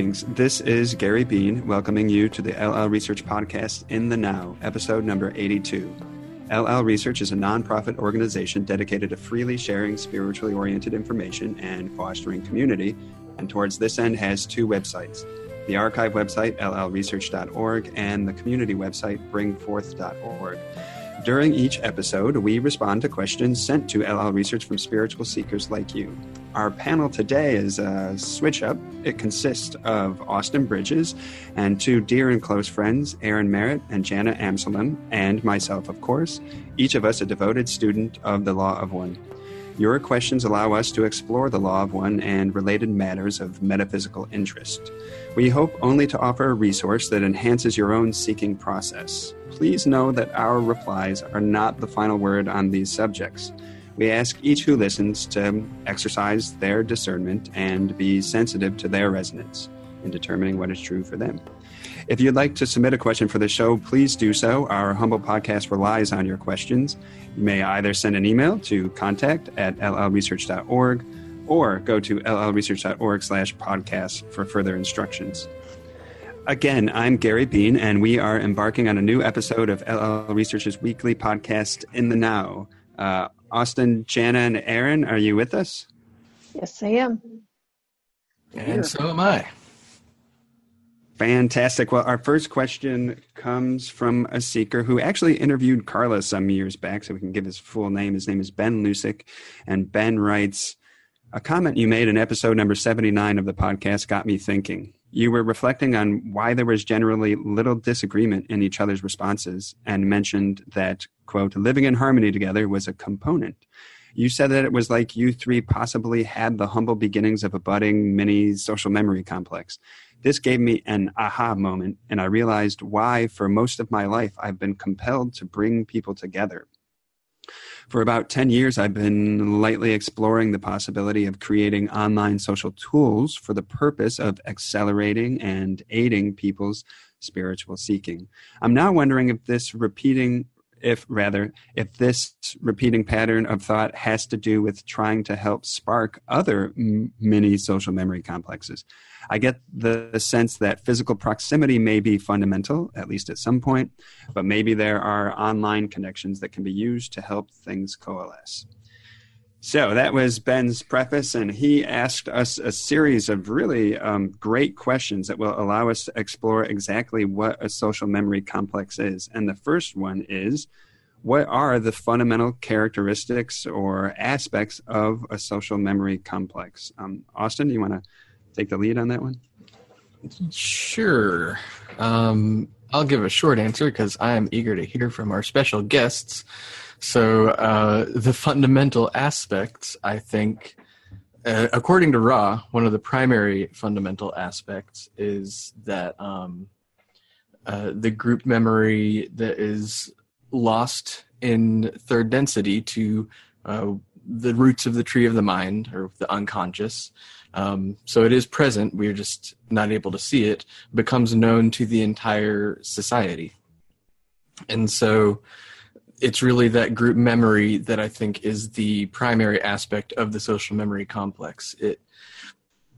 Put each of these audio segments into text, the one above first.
Greetings. This is Gary Bean welcoming you to the LL Research Podcast in the Now, episode number 82. LL Research is a nonprofit organization dedicated to freely sharing spiritually oriented information and fostering community, and towards this end has two websites the archive website, llresearch.org, and the community website, bring4th.org. During each episode, we respond to questions sent to LL Research from spiritual seekers like you. Our panel today is a switch up. It consists of Austin Bridges and two dear and close friends, Aaron Merritt and Jana Amsalem, and myself, of course, each of us a devoted student of the Law of One. Your questions allow us to explore the Law of One and related matters of metaphysical interest. We hope only to offer a resource that enhances your own seeking process. Please know that our replies are not the final word on these subjects. We ask each who listens to exercise their discernment and be sensitive to their resonance in determining what is true for them. If you'd like to submit a question for the show, please do so. Our humble podcast relies on your questions. You may either send an email to contact at llresearch.org or go to llresearch.org slash podcast for further instructions. Again, I'm Gary Bean, and we are embarking on a new episode of LL Research's weekly podcast, In the Now. Uh, Austin, Jana, and Aaron, are you with us? Yes, I am. And so am I. Fantastic. Well, our first question comes from a seeker who actually interviewed Carla some years back, so we can give his full name. His name is Ben Lusick, and Ben writes, a comment you made in episode number 79 of the podcast got me thinking. You were reflecting on why there was generally little disagreement in each other's responses and mentioned that, quote, living in harmony together was a component. You said that it was like you three possibly had the humble beginnings of a budding mini social memory complex. This gave me an aha moment, and I realized why, for most of my life, I've been compelled to bring people together for about 10 years, I've been lightly exploring the possibility of creating online social tools for the purpose of accelerating and aiding people's spiritual seeking. I'm now wondering if this repeating if rather if this repeating pattern of thought has to do with trying to help spark other m- mini social memory complexes. I get the sense that physical proximity may be fundamental at least at some point but maybe there are online connections that can be used to help things coalesce so that was Ben's preface, and he asked us a series of really um, great questions that will allow us to explore exactly what a social memory complex is. And the first one is what are the fundamental characteristics or aspects of a social memory complex? Um, Austin, do you want to take the lead on that one? Sure. Um, I'll give a short answer because I am eager to hear from our special guests. So uh, the fundamental aspects, I think, uh, according to Ra, one of the primary fundamental aspects is that um, uh, the group memory that is lost in third density to uh, the roots of the tree of the mind or the unconscious. Um, so it is present, we're just not able to see it, becomes known to the entire society. And so it's really that group memory that I think is the primary aspect of the social memory complex. It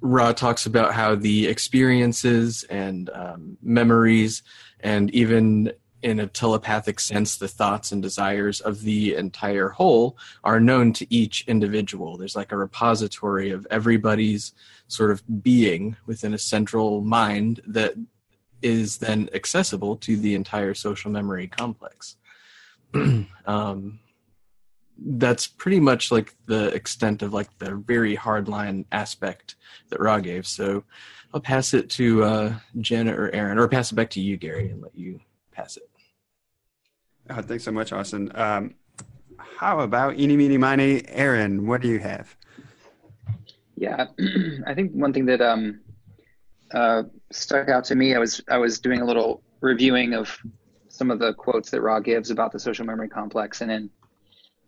Ra talks about how the experiences and um, memories, and even in a telepathic sense, the thoughts and desires of the entire whole are known to each individual. There's like a repository of everybody's sort of being within a central mind that is then accessible to the entire social memory complex. um, that's pretty much like the extent of like the very hardline aspect that Ra gave. So I'll pass it to uh, Jana or Aaron, or pass it back to you, Gary, and let you pass it. Oh, thanks so much, Austin. Um, how about eeny, meeny, miny, Aaron? What do you have? Yeah, I think one thing that um, uh, stuck out to me, I was I was doing a little reviewing of some of the quotes that Ra gives about the social memory complex, and in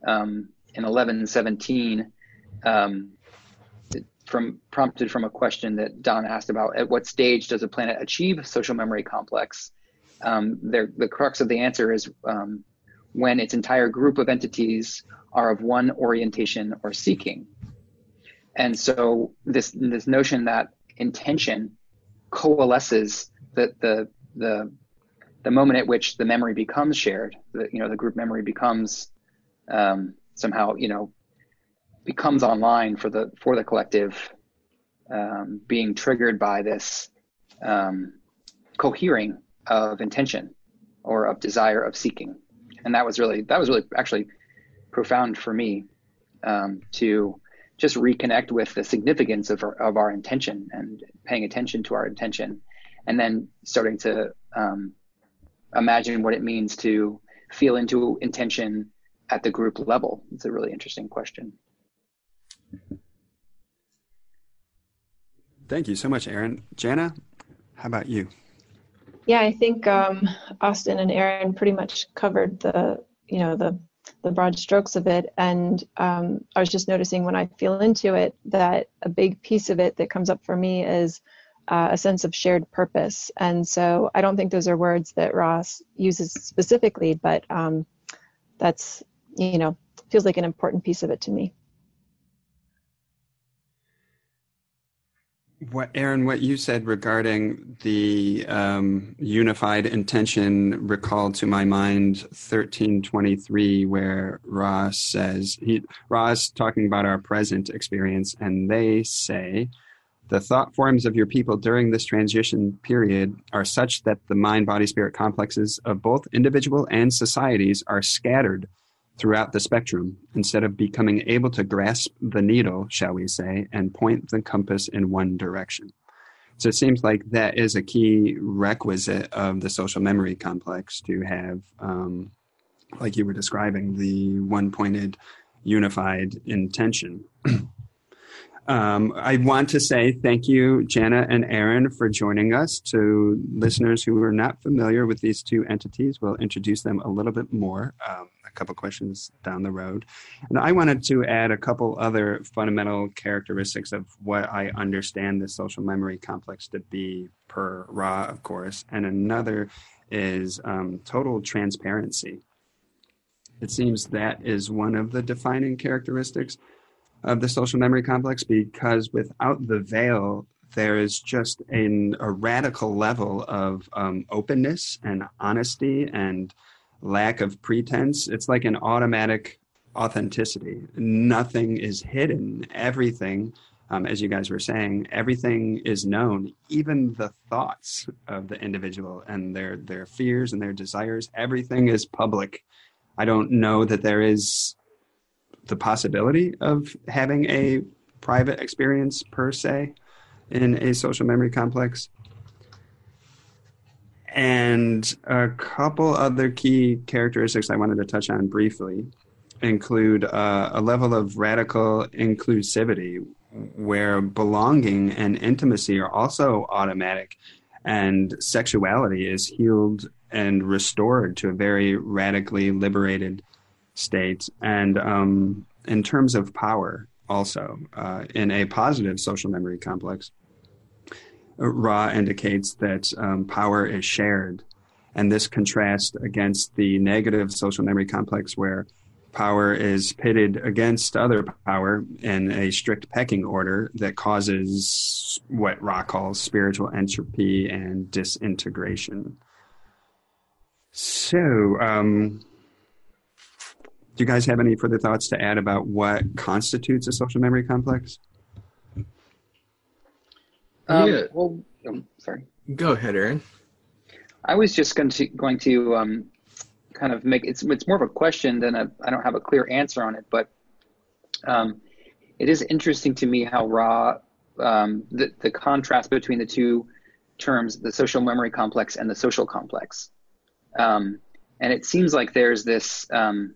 um, in eleven seventeen, um, from prompted from a question that Don asked about at what stage does a planet achieve social memory complex? Um, the crux of the answer is um, when its entire group of entities are of one orientation or seeking. And so this this notion that intention coalesces the the the the moment at which the memory becomes shared, the you know the group memory becomes um, somehow you know becomes online for the for the collective, um, being triggered by this um, cohering of intention or of desire of seeking, and that was really that was really actually profound for me um, to just reconnect with the significance of our, of our intention and paying attention to our intention and then starting to um, imagine what it means to feel into intention at the group level. It's a really interesting question. Thank you so much aaron jana how about you? Yeah i think um, austin and aaron pretty much covered the you know the the broad strokes of it. And um, I was just noticing when I feel into it that a big piece of it that comes up for me is uh, a sense of shared purpose. And so I don't think those are words that Ra uses specifically, but um, that's, you know, feels like an important piece of it to me. What, Aaron, what you said regarding the um, unified intention recalled to my mind 1323, where Ra says, he, Ra talking about our present experience, and they say, the thought forms of your people during this transition period are such that the mind body spirit complexes of both individual and societies are scattered throughout the spectrum instead of becoming able to grasp the needle, shall we say, and point the compass in one direction. So it seems like that is a key requisite of the social memory complex to have, um, like you were describing, the one pointed unified intention. Um, I want to say thank you, Jana and Aaron, for joining us. To listeners who are not familiar with these two entities, we'll introduce them a little bit more, um, a couple questions down the road. And I wanted to add a couple other fundamental characteristics of what I understand the social memory complex to be, per Ra, of course. And another is um, total transparency. It seems that is one of the defining characteristics of the social memory complex because without the veil, there is just an, a radical level of um, openness and honesty and lack of pretense. It's like an automatic authenticity. Nothing is hidden. Everything, um, as you guys were saying, everything is known. Even the thoughts of the individual and their their fears and their desires. Everything is public. I don't know that there is the possibility of having a private experience per se in a social memory complex. And a couple other key characteristics I wanted to touch on briefly include uh, a level of radical inclusivity where belonging and intimacy are also automatic and sexuality is healed and restored to a very radically liberated state. And um, in terms of power, also, uh, in a positive social memory complex, Ra indicates that um, power is shared. And this contrasts against the negative social memory complex where power is pitted against other power in a strict pecking order that causes what Ra calls spiritual entropy and disintegration. So, um, do you guys have any further thoughts to add about what constitutes a social memory complex? Um, yeah. Well, um, sorry. Go ahead, Aaron. I was just going to going to um, kind of make it's it's more of a question than a I don't have a clear answer on it, but um, it is interesting to me how Ra um, the the contrast between the two terms, the social memory complex and the social complex, um, and it seems like there's this um,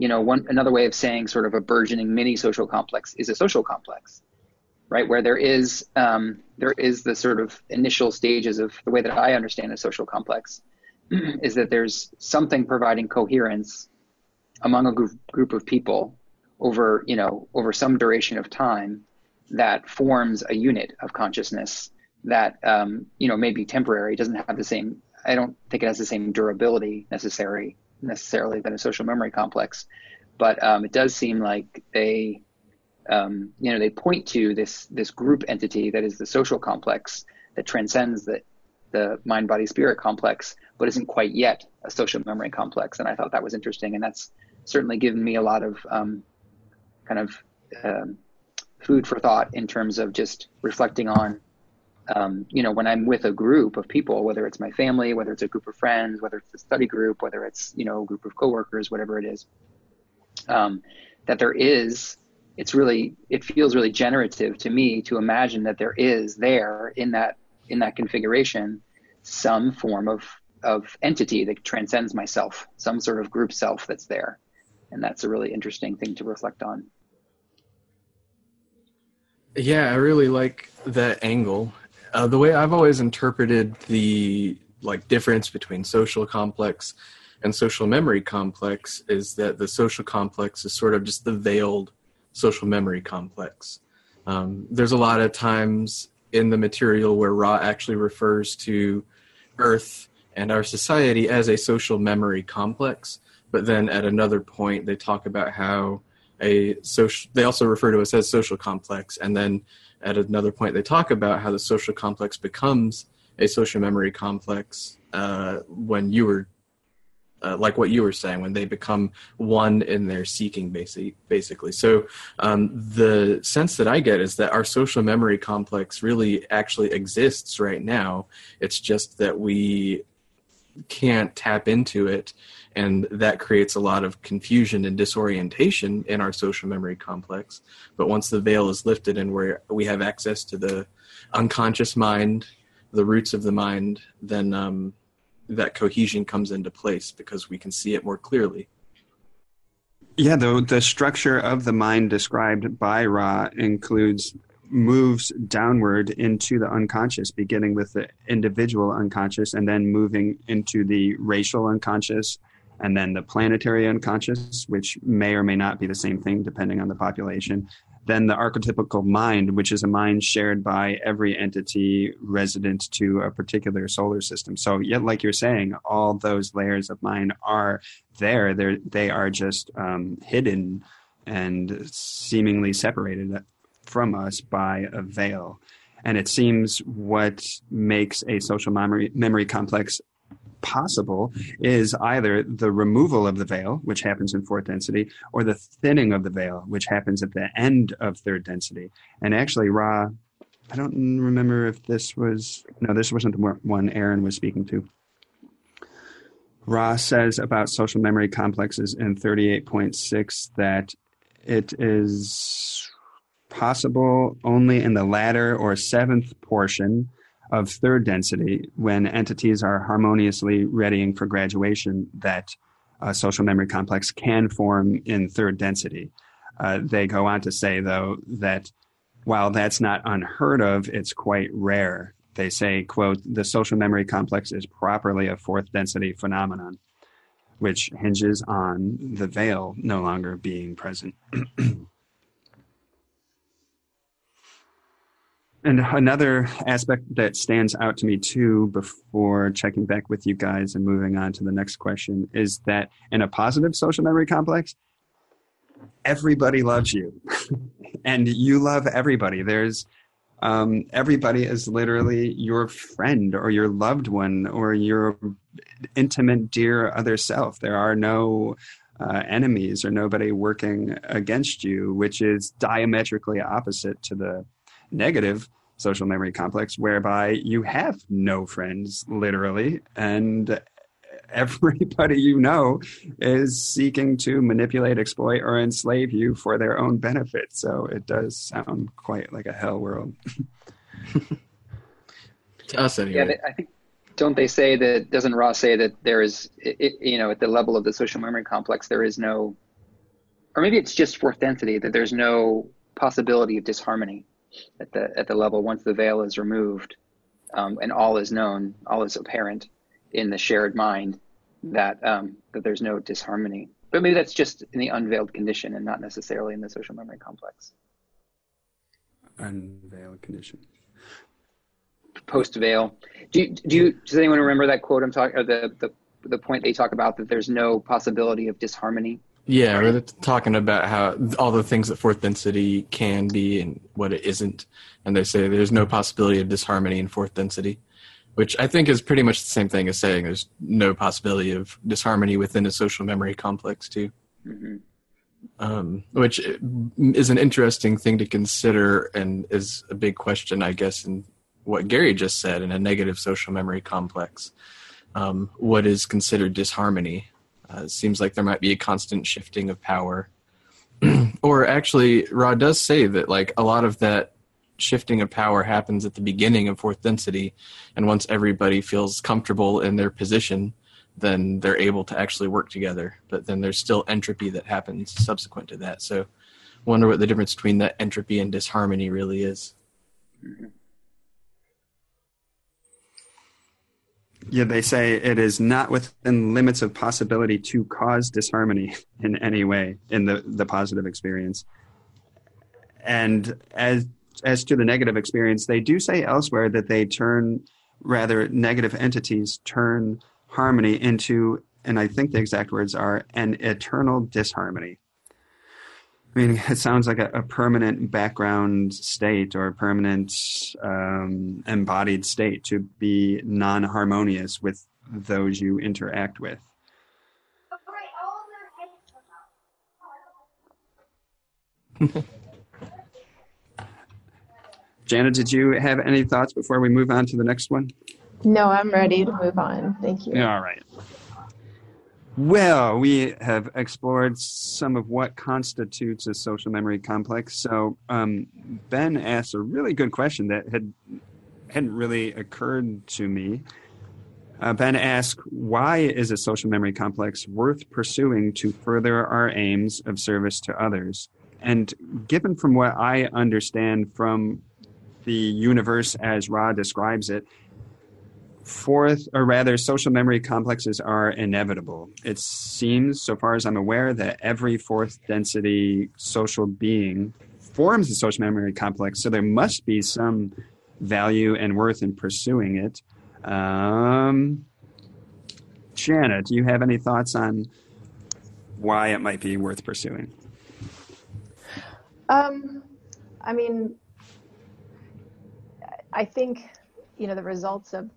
you know, one another way of saying sort of a burgeoning mini social complex is a social complex, right? Where there is um, there is the sort of initial stages of the way that I understand a social complex is that there's something providing coherence among a group, group of people over you know over some duration of time that forms a unit of consciousness that um, you know may be temporary doesn't have the same i don't think it has the same durability necessary necessarily than a social memory complex, but um, it does seem like they, um, you know, they point to this this group entity that is the social complex that transcends the the mind body spirit complex, but isn't quite yet a social memory complex. And I thought that was interesting, and that's certainly given me a lot of um, kind of um, food for thought in terms of just reflecting on um, you know, when I'm with a group of people, whether it's my family, whether it's a group of friends, whether it's a study group, whether it's, you know, a group of coworkers, whatever it is, um, that there is, it's really, it feels really generative to me to imagine that there is there in that, in that configuration, some form of, of entity that transcends myself, some sort of group self that's there. And that's a really interesting thing to reflect on. Yeah, I really like that angle. Uh, the way I've always interpreted the like difference between social complex and social memory complex is that the social complex is sort of just the veiled social memory complex. Um, there's a lot of times in the material where Ra actually refers to Earth and our society as a social memory complex, but then at another point they talk about how a social they also refer to us as social complex and then at another point they talk about how the social complex becomes a social memory complex uh, when you were uh, like what you were saying when they become one in their seeking basic, basically. So um, the sense that i get is that our social memory complex really actually exists right now. It's just that we can't tap into it and that creates a lot of confusion and disorientation in our social memory complex. But once the veil is lifted and where we have access to the unconscious mind the roots of the mind then um, that cohesion comes into place because we can see it more clearly. Yeah the, the structure of the mind described by ra includes moves downward into the unconscious, beginning with the individual unconscious and then moving into the racial unconscious and then the planetary unconscious, which may or may not be the same thing depending on the population. Then the archetypical mind, which is a mind shared by every entity resident to a particular solar system. So, yet, like you're saying, all those layers of mind are there. They're, they are just um, hidden and seemingly separated from us by a veil. And it seems what makes a social memory, memory complex possible is either the removal of the veil, which happens in fourth density, or the thinning of the veil, which happens at the end of third density. And actually, Ra, I don't remember if this was, no, this wasn't the one Aaron was speaking to. Ra says about social memory complexes in 38.6 that it is possible only in the latter or seventh portion of third density when entities are harmoniously readying for graduation that a social memory complex can form in third density. Uh, they go on to say, though, that while that's not unheard of, it's quite rare. They say, quote, the social memory complex is properly a fourth density phenomenon, which hinges on the veil no longer being present. And another aspect that stands out to me too, before checking back with you guys and moving on to the next question, is that in a positive social memory complex, everybody loves you, and you love everybody. There's um, everybody is literally your friend or your loved one or your intimate, dear other self. There are no uh, enemies or nobody working against you, which is diametrically opposite to the negative social memory complex whereby you have no friends literally and everybody you know is seeking to manipulate exploit or enslave you for their own benefit. So it does sound quite like a hell world. To us anyway. yeah i think don't they say that doesn't Ra say that there is it, you know at the level of the social memory complex there is no or maybe it's just fourth density that there's no possibility of disharmony at the at the level once the veil is removed um, and all is known, all is apparent in the shared mind that um, that there's no disharmony. But maybe that's just in the unveiled condition and not necessarily in the social memory complex. Unveiled condition. Post veil. Do you, do you, does anyone remember that quote I'm talking or the, the the point they talk about that there's no possibility of disharmony Yeah, we're talking about how all the things that fourth density can be and what it isn't, and they say there's no possibility of disharmony in fourth density, which I think is pretty much the same thing as saying there's no possibility of disharmony within a social memory complex too. Mm-hmm. Um, which is an interesting thing to consider and is a big question, I guess, in what Gary just said in a negative social memory complex. Um, what is considered disharmony? Uh, it seems like there might be a constant shifting of power. or actually, Ra does say that like a lot of that shifting of power happens at the beginning of fourth density, and once everybody feels comfortable in their position, then they're able to actually work together. But then there's still entropy that happens subsequent to that. So, wonder what the difference between that entropy and disharmony really is. Mm-hmm. Yeah, they say it is not within limits of possibility to cause disharmony in any way in the, the positive experience. And as as to the negative experience, they do say elsewhere that they turn rather negative entities turn harmony into, and I think the exact words are an eternal disharmony. I mean, it sounds like a, a permanent background state or a permanent um, embodied state to be non harmonious with those you interact with. Jana, did you have any thoughts before we move on to the next one? No, I'm ready to move on. Thank you. All right. Well, we have explored some of what constitutes a social memory complex. So, um, Ben asked a really good question that had hadn't really occurred to me. Uh, ben asked, "Why is a social memory complex worth pursuing to further our aims of service to others?" And given from what I understand from the universe as Ra describes it, fourth, or rather, social memory complexes are inevitable. It seems, so far as I'm aware, that every fourth density social being forms a social memory complex, so there must be some value and worth in pursuing it. Um, Jana, do you have any thoughts on why it might be worth pursuing? Um, I mean, I think you know the results of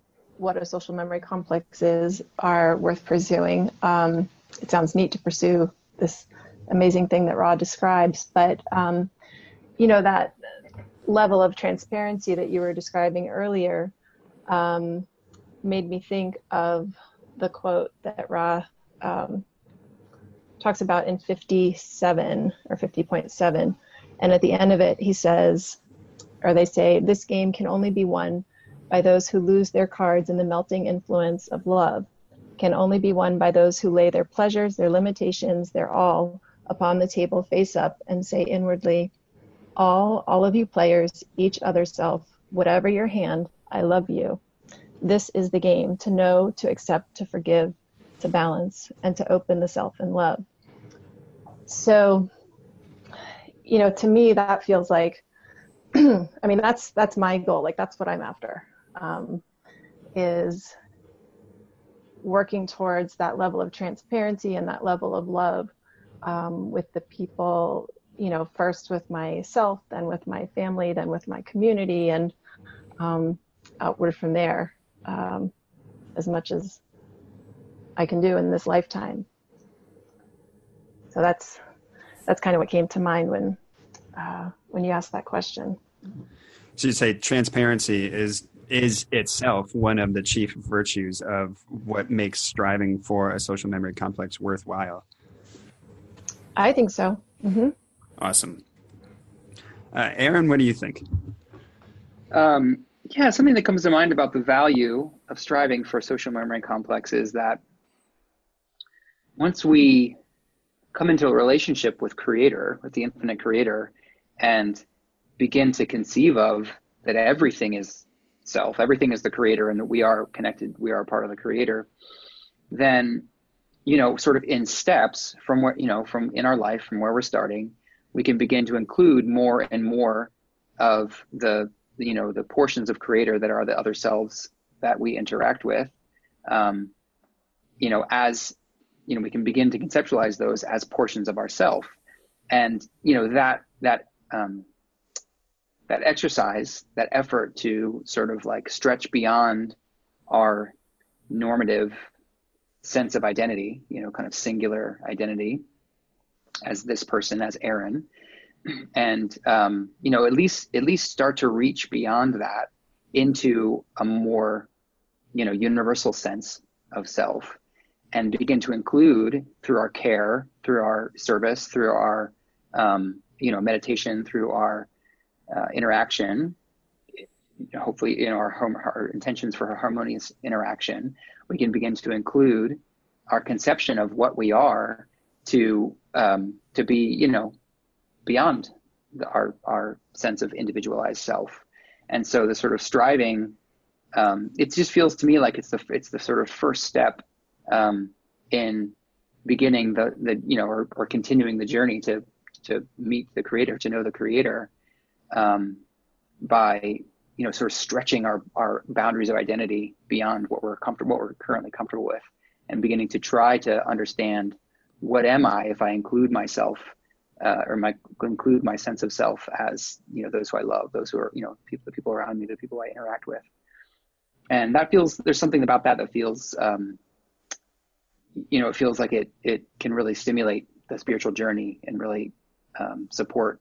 what a social memory complex is are worth pursuing. Um, it sounds neat to pursue this amazing thing that Ra describes, but um, you know that level of transparency that you were describing earlier um, made me think of the quote that Ra um, talks about in 57 or 50.7, and at the end of it, he says, or they say, "This game can only be won." By those who lose their cards in the melting influence of love, can only be won by those who lay their pleasures, their limitations, their all upon the table face up and say inwardly, All, all of you players, each other self, whatever your hand, I love you. This is the game to know, to accept, to forgive, to balance, and to open the self in love. So, you know, to me, that feels like, I mean, that's that's my goal. Like that's what I'm after um, is working towards that level of transparency and that level of love um, with the people, you know, first with myself, then with my family, then with my community, and um, outward from there, um, as much as I can do in this lifetime. So that's that's kind of what came to mind when uh, when you asked that question. So you say transparency is is itself one of the chief virtues of what makes striving for a social memory complex worthwhile. I think so. Mm-hmm. Awesome. Uh, Aaron, what do you think? Um, yeah, something that comes to mind about the value of striving for social memory complex is that once we come into a relationship with creator, with the infinite creator, and begin to conceive of that everything is self, everything is the creator, and we are connected, we are part of the creator, then, you know, sort of in steps from where, you know, from in our life, from where we're starting, we can begin to include more and more of the, you know, the portions of creator that are the other selves that we interact with, um, you know, as you know, we can begin to conceptualize those as portions of ourself. And, you know, that, that, um, that exercise, that effort to sort of like stretch beyond our normative sense of identity, you know, kind of singular identity as this person, as Aaron, and um, you know, at least at least start to reach beyond that into a more, you know, universal sense of self, and begin to include through our care, through our service, through our, um, you know, meditation, through our uh, interaction, hopefully in our, our intentions for harmonious interaction, we can begin to include our conception of what we are to um, to be, you know, beyond the, our our sense of individualized self. And so the sort of striving, um, it just feels to me like it's the it's the sort of first step um, in beginning the the you know or, or continuing the journey to to meet the creator, to know the creator, um, by you know sort of stretching our our boundaries of identity beyond what we're comfortable what we're currently comfortable with, and beginning to try to understand what am I if I include myself uh, or my include my sense of self as you know those who I love, those who are you know people, the people around me, the people I interact with, and that feels there's something about that that feels um, you know it feels like it it can really stimulate the spiritual journey and really um, support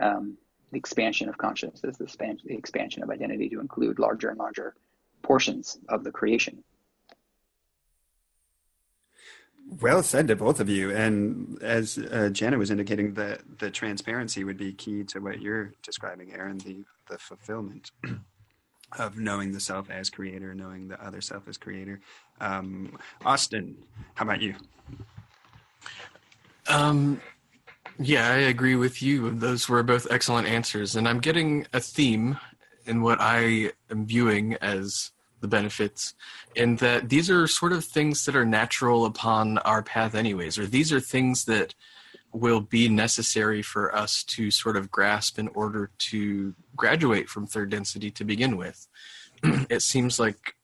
um, the expansion of consciousness, the expansion, the expansion of identity to include larger and larger portions of the creation. Well said to both of you. And as uh, Jana was indicating, the the transparency would be key to what you're describing, Aaron. The the fulfillment of knowing the self as creator, knowing the other self as creator. Um, Austin, how about you? Um, yeah, I agree with you. Those were both excellent answers, and I'm getting a theme in what I am viewing as the benefits in that these are sort of things that are natural upon our path anyways or these are things that will be necessary for us to sort of grasp in order to graduate from third density to begin with it seems like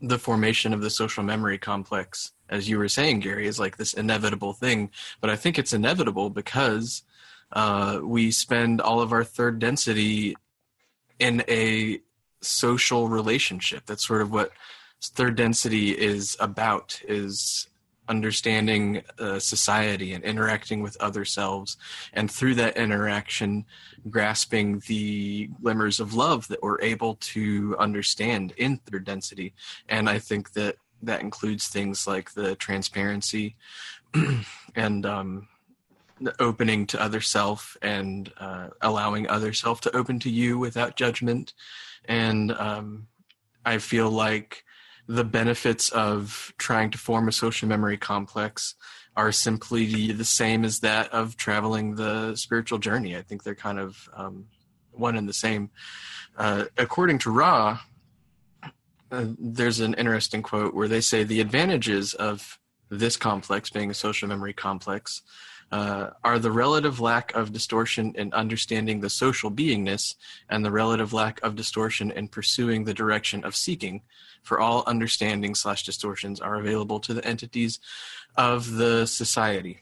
the formation of the social memory complex as you were saying gary is like this inevitable thing. But i think it's inevitable because uh, we spend all of our third density in a social relationship. That's sort of what third density is about is understanding uh, society and interacting with other selves. And through that interaction grasping the glimmers of love that we're able to understand in third density. And i think that that includes things like the transparency and um, the opening to other self and uh, allowing other self to open to you without judgment and um, I feel like the benefits of trying to form a social memory complex are simply the same as that of traveling the spiritual journey. I think they're kind of um, one and the same. Uh, according to Ra, uh, there's an interesting quote where they say the advantages of this complex being a social memory complex uh, are the relative lack of distortion in understanding the social beingness and the relative lack of distortion in pursuing the direction of seeking. For all understanding slash distortions are available to the entities of the society.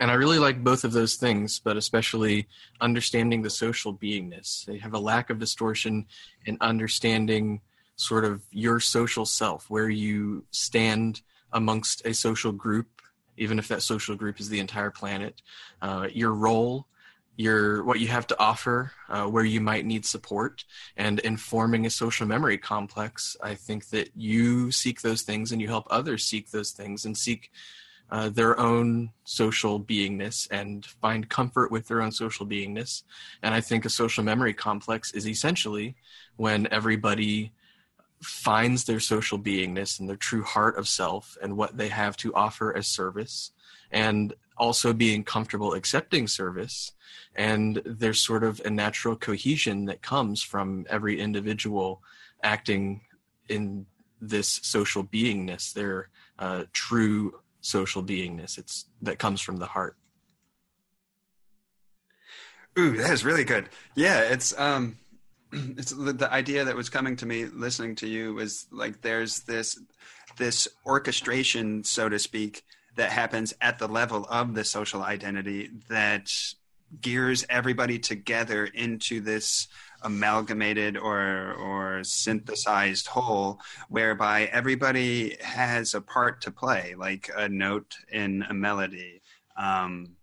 And i really like both of those things but especially understanding the social beingness. They have a lack of distortion in understanding sort of your social self where you stand amongst a social group even if that social group is the entire planet. Uh, your role, your what you have to offer, uh, where you might need support, and informing a social memory complex. I think that you seek those things and you help others seek those things and seek. Uh, their own social beingness and find comfort with their own social beingness. And I think a social memory complex is essentially when everybody finds their social beingness and their true heart of self and what they have to offer as service and also being comfortable accepting service. And there's sort of a natural cohesion that comes from every individual acting in this social beingness their uh, true social beingness. It's that comes from the heart. Ooh that is really good. Yeah it's um it's the, the idea that was coming to me listening to you was like there's this this orchestration, so to speak, that happens at the level of the social identity that gears everybody together into this amalgamated or or synthesized whole whereby everybody has a part to play like a note in a melody um,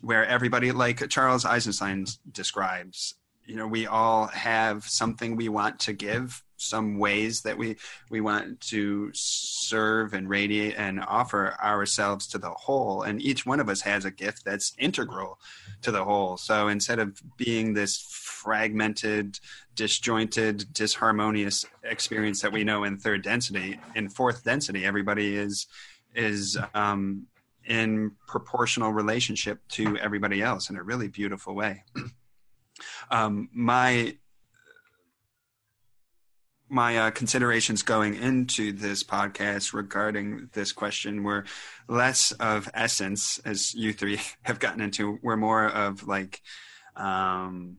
where everybody like charles eisenstein describes you know we all have something we want to give some ways that we we want to serve and radiate and offer ourselves to the whole. And each one of us has a gift that's integral to the whole. So instead of being this fragmented disjointed disharmonious experience that we know in third density in fourth density everybody is is um, in proportional relationship to everybody else in a really beautiful way um, my my uh, considerations going into this podcast regarding this question were less of essence, as you three have gotten into. We're more of like, um,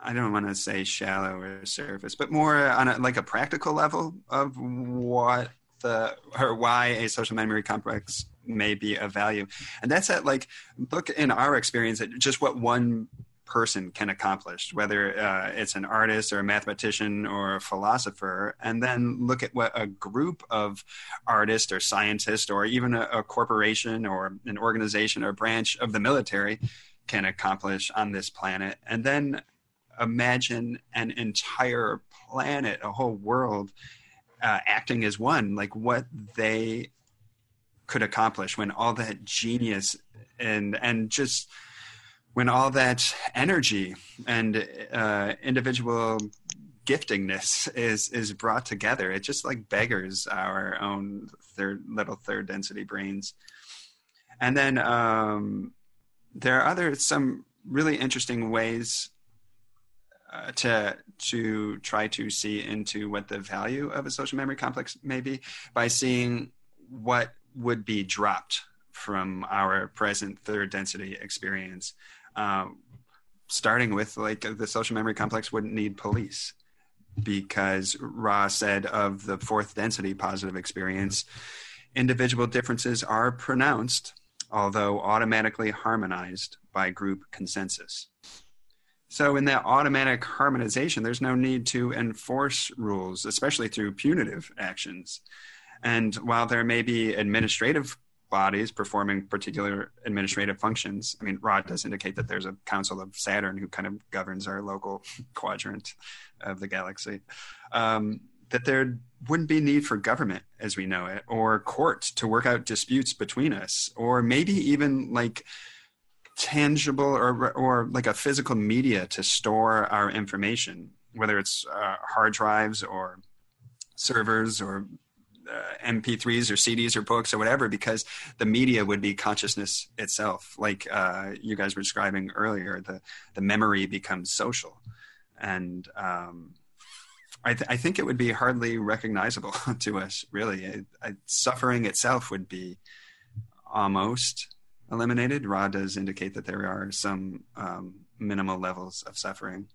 I don't want to say shallow or surface, but more on a, like a practical level of what the or why a social memory complex may be of value, and that's at like look in our experience at just what one person can accomplish, whether uh, it's an artist or a mathematician or a philosopher, and then look at what a group of artists or scientists or even a, a corporation or an organization or branch of the military can accomplish on this planet, and then imagine an entire planet, a whole world uh, acting as one, like what they could accomplish when all that genius and and just when all that energy and uh, individual giftingness is is brought together it just like beggars our own third little third density brains. And then um, there are other some really interesting ways uh, to to try to see into what the value of a social memory complex may be by seeing what would be dropped from our present third density experience um, starting with like the social memory complex wouldn't need police because Ra said of the fourth density positive experience, individual differences are pronounced, although automatically harmonized by group consensus. So, in that automatic harmonization, there's no need to enforce rules, especially through punitive actions. And while there may be administrative bodies performing particular administrative functions. I mean, Ra does indicate that there's a council of Saturn who kind of governs our local quadrant of the galaxy. Um, that there wouldn't be need for government as we know it, or courts to work out disputes between us, or maybe even like tangible or or like a physical media to store our information, whether it's uh, hard drives or servers or uh, MP3s or CDs or books or whatever, because the media would be consciousness itself. Like uh, you guys were describing earlier, the the memory becomes social, and um, I, th- I, think it would be hardly recognizable to us. Really, suffering itself would be almost eliminated. Ra does indicate that there are some um, minimal levels of suffering.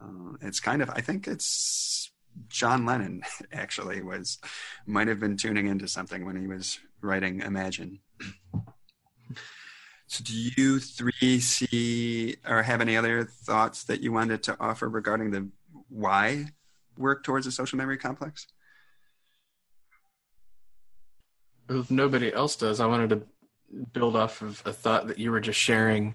Uh, it's kind of, I think it's John Lennon actually was might have been tuning into something when he was writing Imagine. So, do you three see or have any other thoughts that you wanted to offer regarding the why work towards a social memory complex? If nobody else does, I wanted to build off of a thought that you were just sharing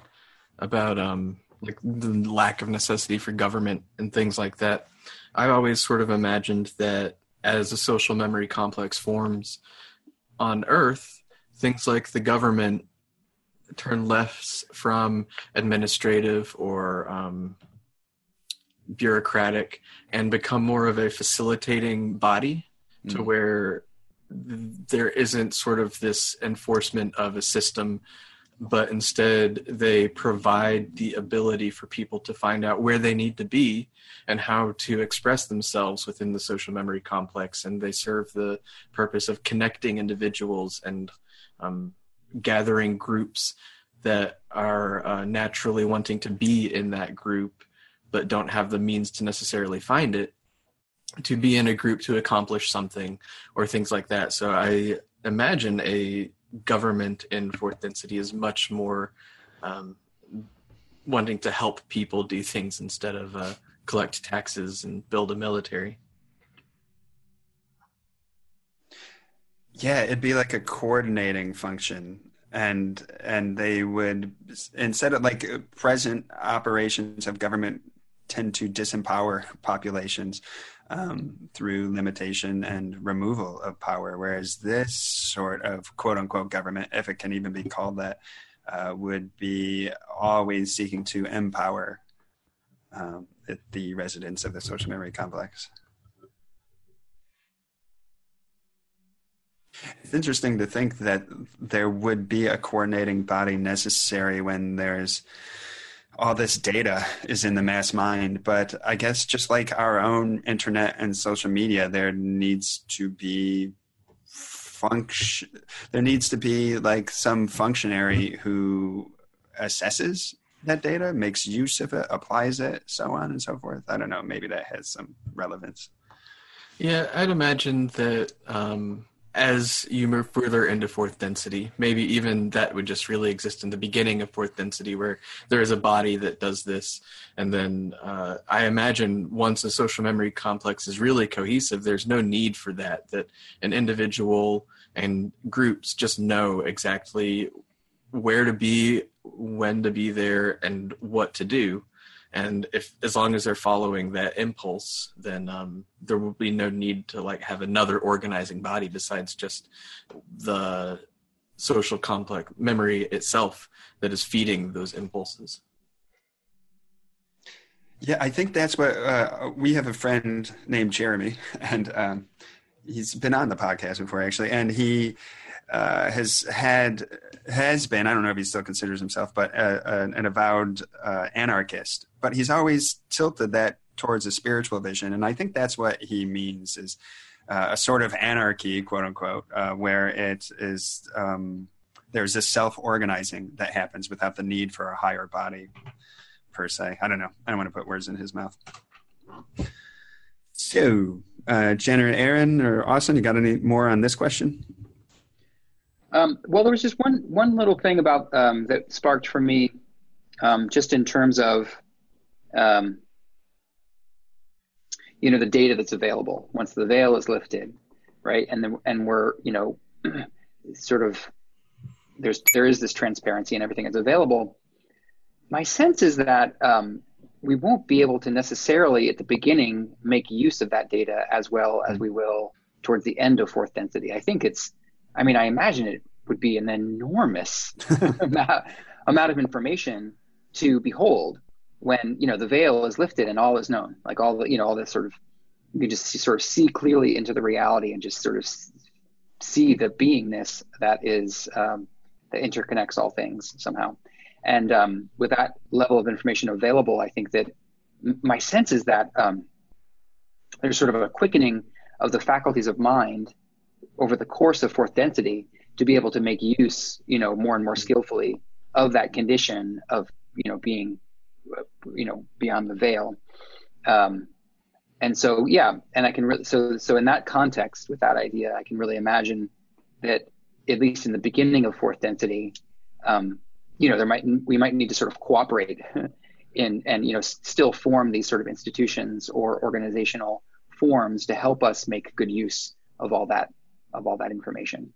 about um, like the lack of necessity for government and things like that. I've always sort of imagined that as a social memory complex forms on Earth, things like the government turn left from administrative or um, bureaucratic and become more of a facilitating body mm. to where there isn't sort of this enforcement of a system but instead they provide the ability for people to find out where they need to be and how to express themselves within the social memory complex and they serve the purpose of connecting individuals and um, gathering groups that are uh, naturally wanting to be in that group but don't have the means to necessarily find it to be in a group to accomplish something or things like that. So I imagine a government in fourth density is much more um, wanting to help people do things instead of uh, collect taxes and build a military. Yeah, it'd be like a coordinating function and and they would instead of like present operations of government tend to disempower populations um, through limitation and removal of power, whereas this sort of quote unquote government, if it can even be called that, uh, would be always seeking to empower um, the residents of the social memory complex. It's interesting to think that there would be a coordinating body necessary when there's all this data is in the mass mind. But I guess just like our own internet and social media, there needs to be function. There needs to be like some functionary who assesses that data, makes use of it, applies it, so on and so forth. I don't know. Maybe that has some relevance. Yeah, I'd imagine that um, as you move further into fourth density, maybe even that would just really exist in the beginning of fourth density, where there is a body that does this. And then uh, I imagine once a social memory complex is really cohesive, there's no need for that, that an individual and groups just know exactly where to be, when to be there, and what to do and if as long as they're following that impulse then um, there will be no need to like have another organizing body besides just the social complex memory itself that is feeding those impulses. Yeah i think that's what uh, we have a friend named jeremy and um, he's been on the podcast before actually and he uh, has had has been I don't know if he still considers himself, but uh, an avowed uh, anarchist. But he's always tilted that towards a spiritual vision, and I think that's what he means is uh, a sort of anarchy, quote unquote, uh, where it is um, there's this self organizing that happens without the need for a higher body per se. I don't know. I don't want to put words in his mouth. So, uh, Jana, Aaron, or Austin, you got any more on this question? Um, well, there was just one one little thing about um, that sparked for me, um, just in terms of, um, you know, the data that's available once the veil is lifted, right? And then and we're you know, sort of there's there is this transparency and everything is available. My sense is that um, we won't be able to necessarily at the beginning make use of that data as well as we will towards the end of fourth density. I think it's I mean, I imagine it would be an enormous amount, amount of information to behold when you know the veil is lifted and all is known. Like all the you know all this sort of you just sort of see clearly into the reality and just sort of see the beingness that is um, that interconnects all things somehow. And um, with that level of information available, I think that my sense is that um, there's sort of a quickening of the faculties of mind over the course of fourth density to be able to make use, you know, more and more skillfully of that condition of, you know, being, you know, beyond the veil. Um, and so, yeah, and I can really, so, so in that context, with that idea, I can really imagine that at least in the beginning of fourth density, um, you know, there might, we might need to sort of cooperate in, and, you know, still form these sort of institutions or organizational forms to help us make good use of all that of all that information.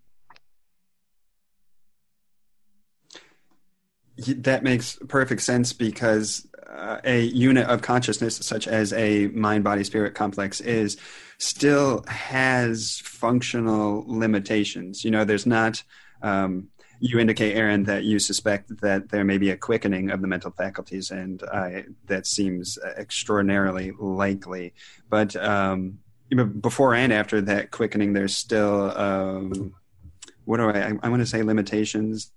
That makes perfect sense because uh, a unit of consciousness, such as a mind body spirit complex, is still has functional limitations. You know, there's not. Um, you indicate, Aaron, that you suspect that there may be a quickening of the mental faculties, and that seems extraordinarily likely. But um, before and after that quickening, there's still um, what do I? I want to say limitations.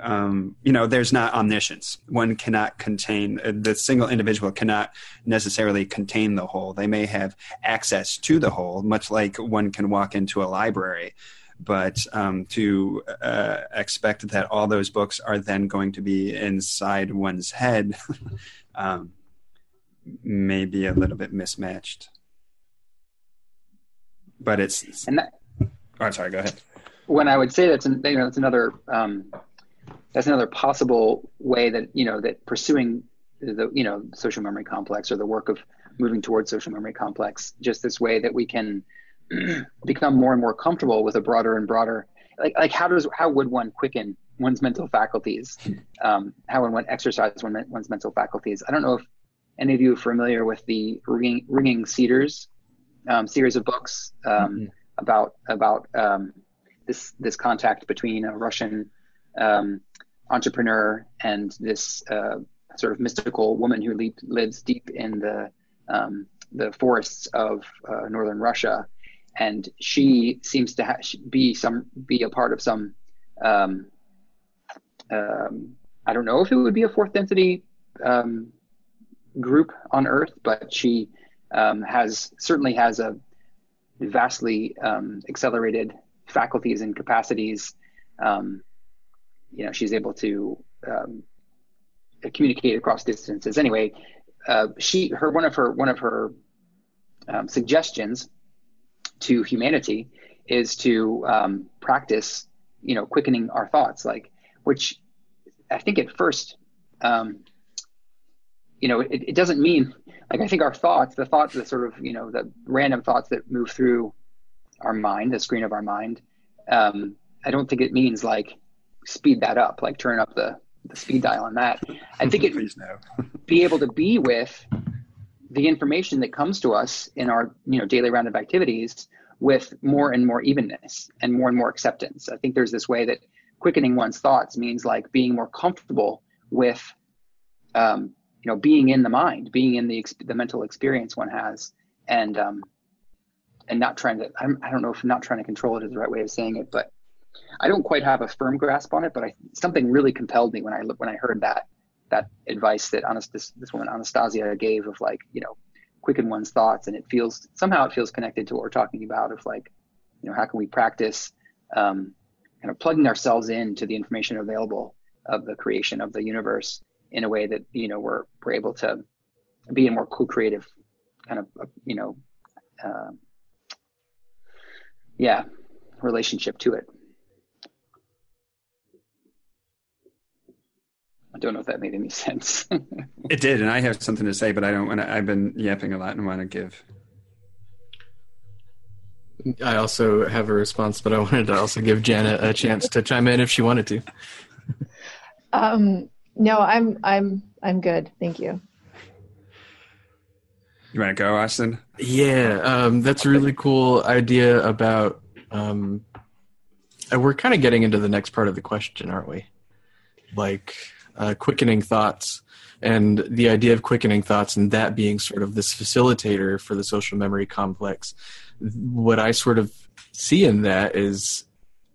Um, you know, there's not omniscience. One cannot contain uh, the single individual cannot necessarily contain the whole. They may have access to the whole, much like one can walk into a library. But um, to uh, expect that all those books are then going to be inside one's head um, may be a little bit mismatched. But it's and that, oh, I'm sorry. Go ahead. When I would say that's an, you know that's another um, that's another possible way that you know that pursuing the you know social memory complex or the work of moving towards social memory complex just this way that we can become more and more comfortable with a broader and broader like like how does how would one quicken one's mental faculties um, how would one exercise one, one's mental faculties i don't know if any of you are familiar with the ringing, ringing cedars um, series of books um, mm-hmm. about about um, this this contact between a russian um, entrepreneur and this uh, sort of mystical woman who le- lives deep in the um, the forests of uh, northern Russia, and she seems to ha- be some be a part of some. Um, um, I don't know if it would be a fourth density um, group on Earth, but she um, has certainly has a vastly um, accelerated faculties and capacities. you know, she's able to communicate across distances. Anyway, uh, she her one of her one of her um, suggestions to humanity is to um, practice, you know, quickening our thoughts, like which I think at first, um, you know, it, it doesn't mean like I think our thoughts, the thoughts, the sort of you know the random thoughts that move through our mind, the screen of our mind. Um, I don't think it means like speed that up, like turn up the the speed dial on that. I think it Please no. be able to be with the information that comes to us in our you know daily round of activities with more and more evenness and more and more acceptance. I think there's this way that quickening one's thoughts means like being more comfortable with um, you know being in the mind, being in the the mental experience one has, and um, and not trying to I'm, I don't know if not trying to control it is the right way of saying it, but I don't quite have a firm grasp on it, but I, something really compelled me when I when I heard that that advice that Anast- this, this woman Anastasia gave of like you know quicken one's thoughts, and it feels somehow it feels connected to what we're talking about of like you know how can we practice um, kind of plugging ourselves into the information available of the creation of the universe in a way that you know we're we're able to be a more co-creative kind of you know uh, yeah relationship to it. I don't know if that made any sense. it did, and I have something to say, but I don't want to. I've been yapping a lot and want to give. I also have a response, but I wanted to also give Jana a chance to chime in if she wanted to. Um, no, I'm I'm I'm good. Thank you. You want to go, Austin? Yeah, um, that's a really cool idea about. Um, we're kind of getting into the next part of the question, aren't we? Like uh, quickening thoughts and the idea of quickening thoughts and that being sort of this facilitator for the social memory complex what i sort of see in that is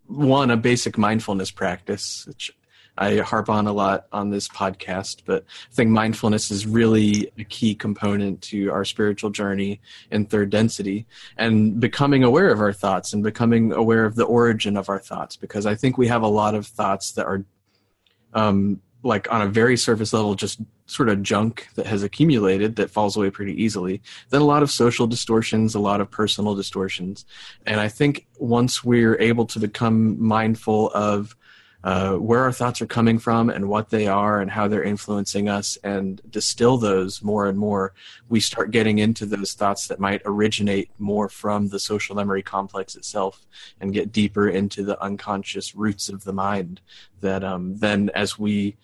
one a basic mindfulness practice which i harp on a lot on this podcast but i think mindfulness is really a key component to our spiritual journey in third density and becoming aware of our thoughts and becoming aware of the origin of our thoughts because i think we have a lot of thoughts that are um, like on a very surface level just sort of junk that has accumulated that falls away pretty easily. Then a lot of social distortions a lot of personal distortions. And i think once we're able to become mindful of uh, where our thoughts are coming from and what they are and how they're influencing us and distill those more and more, we start getting into those thoughts that might originate more from the social memory complex itself and get deeper into the unconscious roots of the mind. That um, then, as we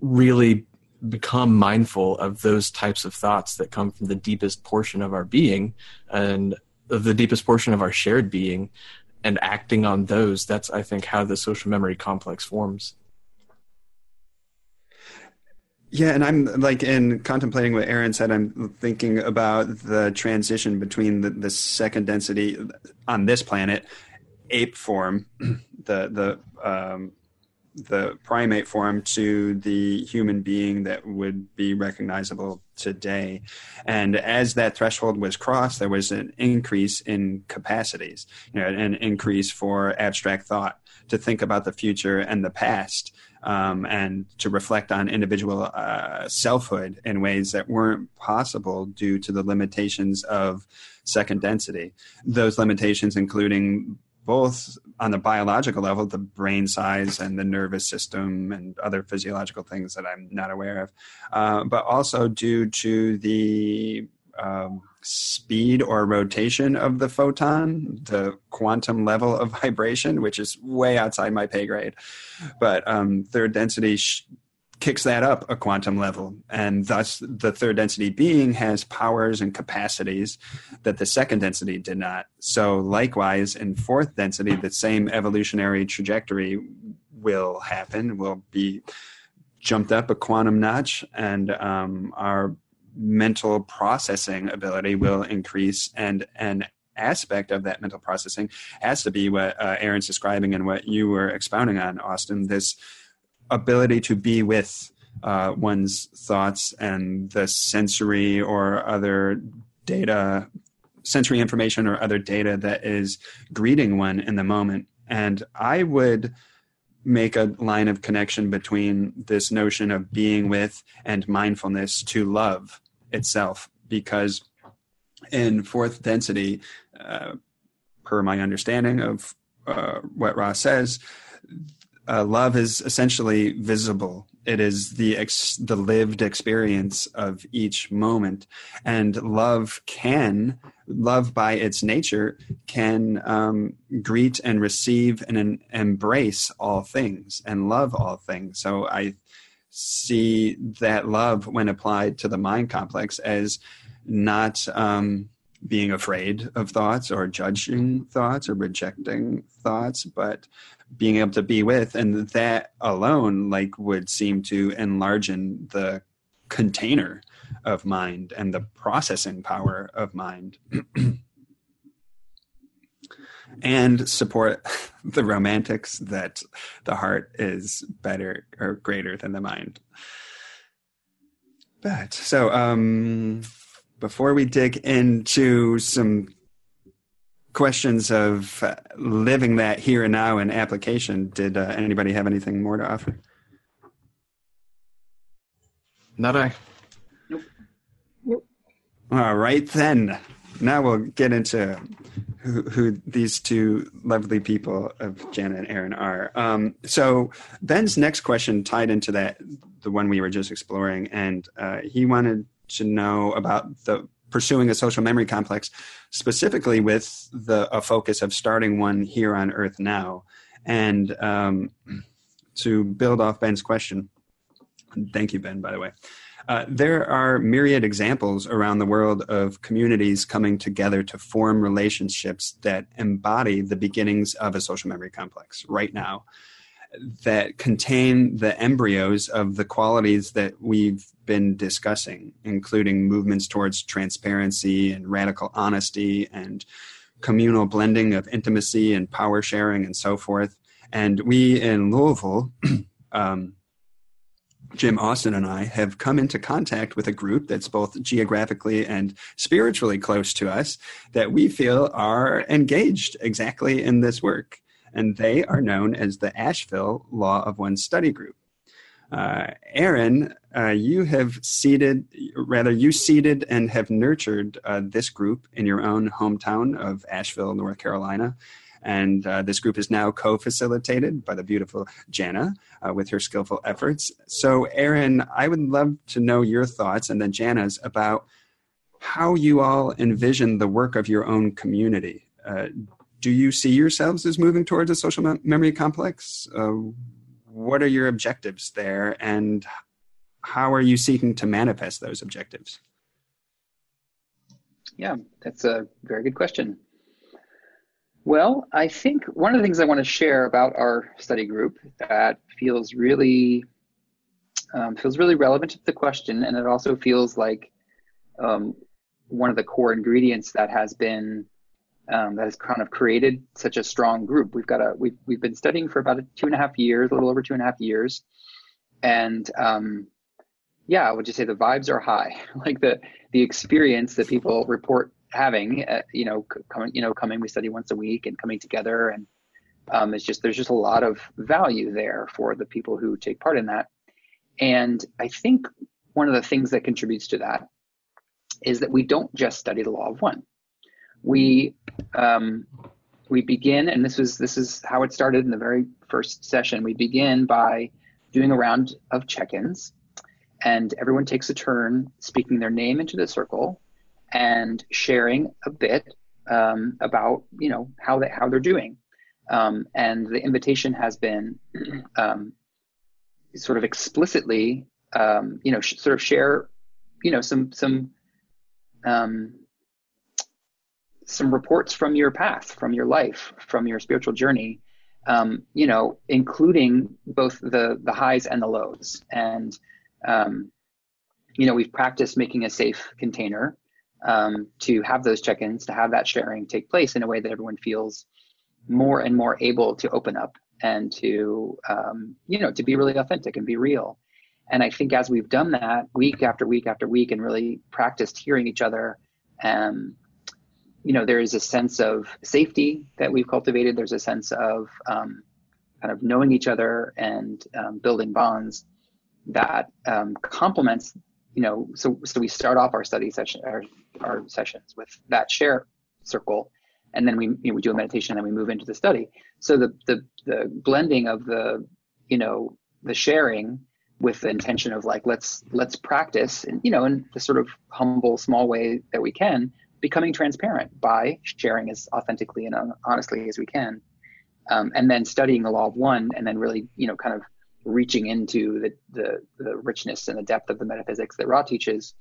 really become mindful of those types of thoughts that come from the deepest portion of our being and the deepest portion of our shared being, and acting on those that's i think how the social memory complex forms. Yeah and i'm like in contemplating what aaron said i'm thinking about the transition between the, the second density on this planet ape form the the um, the primate form to the human being that would be recognizable today. And as that threshold was crossed, there was an increase in capacities, you know, an increase for abstract thought to think about the future and the past um, and to reflect on individual uh, selfhood in ways that weren't possible due to the limitations of second density. Those limitations, including both on the biological level, the brain size and the nervous system and other physiological things that I'm not aware of, uh, but also due to the um, speed or rotation of the photon, the quantum level of vibration, which is way outside my pay grade. But um, third density sh- kicks that up a quantum level. And thus, the third density being has powers and capacities that the second density did not. So, likewise, in fourth density, the same evolutionary trajectory will happen, will be jumped up a quantum notch, and um, our mental processing ability will increase and an aspect of that mental processing has to be what uh, aaron's describing and what you were expounding on austin this ability to be with uh, one's thoughts and the sensory or other data sensory information or other data that is greeting one in the moment. And i would make a line of connection between this notion of being with and mindfulness to love itself. Because in fourth density uh, per my understanding of uh, what Ra says uh, love is essentially visible. It is the ex- the lived experience of each moment. And love can love by its nature can um, greet and receive and embrace all things and love all things. So i see that love when applied to the mind complex as not um, being afraid of thoughts or judging thoughts or rejecting thoughts but being able to be with and that alone like would seem to enlargen the container of mind and the processing power of mind. And support the romantics that the heart is better or greater than the mind. But so um before we dig into some questions of uh, living that here and now in application, did uh, anybody have anything more to offer? Not I. Nope. nope. All right, then. Now we'll get into who, who these two lovely people of Jana and Aaron are. Um, so Ben's next question tied into that, the one we were just exploring, and uh, he wanted to know about the pursuing a social memory complex, specifically with the a focus of starting one here on Earth now. And um, to build off Ben's question, thank you, Ben, by the way. Uh, there are myriad examples around the world of communities coming together to form relationships that embody the beginnings of a social memory complex right now that contain the embryos of the qualities that we've been discussing, including movements towards transparency and radical honesty and communal blending of intimacy and power sharing and so forth. And we in Louisville, um, Jim Austin and I have come into contact with a group that's both geographically and spiritually close to us that we feel are engaged exactly in this work and they are known as the Asheville Law of One Study Group. Uh, Aaron, uh, you have seeded, rather, you seeded and have nurtured uh, this group in your own hometown of Asheville, North Carolina. And uh, this group is now co facilitated by the beautiful Jana uh, with her skillful efforts. So, Aaron, I would love to know your thoughts and then Jana's about how you all envision the work of your own community. Uh, do you see yourselves as moving towards a social mem- memory complex? What are your objectives there, and how are you seeking to manifest those objectives? Yeah, that's a very good question. Well, I think one of the things I want to share about our study group that feels really um, feels really relevant to the question, and it also feels like um, one of the core ingredients that has been um, that has kind of created such a strong group. We've got a we've we've been studying for about two and a half years, a little over two and a half years, and um, yeah, I would just say the vibes are high. like the the experience that people report having, uh, you know, coming you know coming, we study once a week and coming together and Um, it's just there's just a lot of value there for the people who take part in that. And I think one of the things that contributes to that is that we don't just study the law of one. We um, we begin, and this was this is how it started in the very first session. We begin by doing a round of check-ins, and everyone takes a turn speaking their name into the circle and sharing a bit um, about you know how they how they're doing. Um, and the invitation has been um, sort of explicitly um, you know sh- sort of share you know some some um, some reports from your path, from your life, from your spiritual journey, um, you know, including both the the highs and the lows. And um, you know, we've practiced making a safe container um, to have those check-ins, to have that sharing take place in a way that everyone feels more and more able to open up and to um, you know to be really authentic and be real. And I think as we've done that week after week after week and really practiced hearing each other, um, you know, there is a sense of safety that we've cultivated. There's a sense of um, kind of knowing each other and um, building bonds that um, complements, you know, so so we start off our study session, our, our sessions with that share circle, and then we you know, we do a meditation, and then we move into the study. So the the the blending of the you know the sharing with the intention of like let's let's practice and you know in the sort of humble small way that we can becoming transparent by sharing as authentically and honestly as we can um, and then studying the law of one and then really you know kind of reaching into the, the the richness and the depth of the metaphysics that ra teaches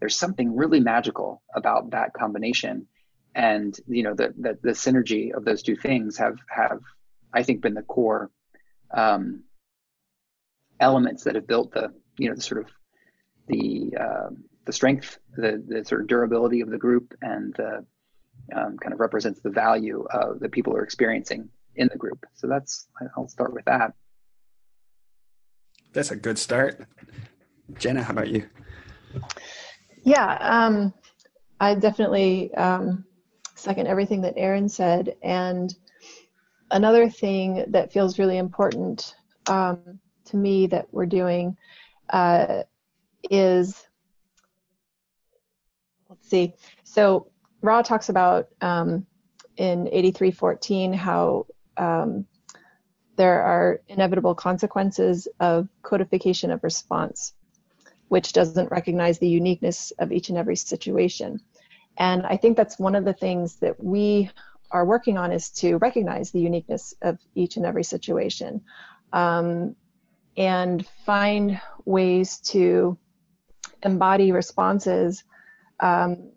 there's something really magical about that combination. And you know the the, the synergy of those two things have have i think been the core um, elements that have built the you know the sort of the uh, the strength, the the sort of durability of the group, and the um, kind of represents the value of the people are experiencing in the group. So that's I'll start with that. That's a good start. Jana, how about you? Yeah, um, I definitely um, second everything that Aaron said. And another thing that feels really important um, to me that we're doing uh, is let's see. So Ra talks about um, in 8314 how um, there are inevitable consequences of codification of response, which doesn't recognize the uniqueness of each and every situation. And I think that's one of the things that we are working on is to recognize the uniqueness of each and every situation. Um, and find ways to embody responses um,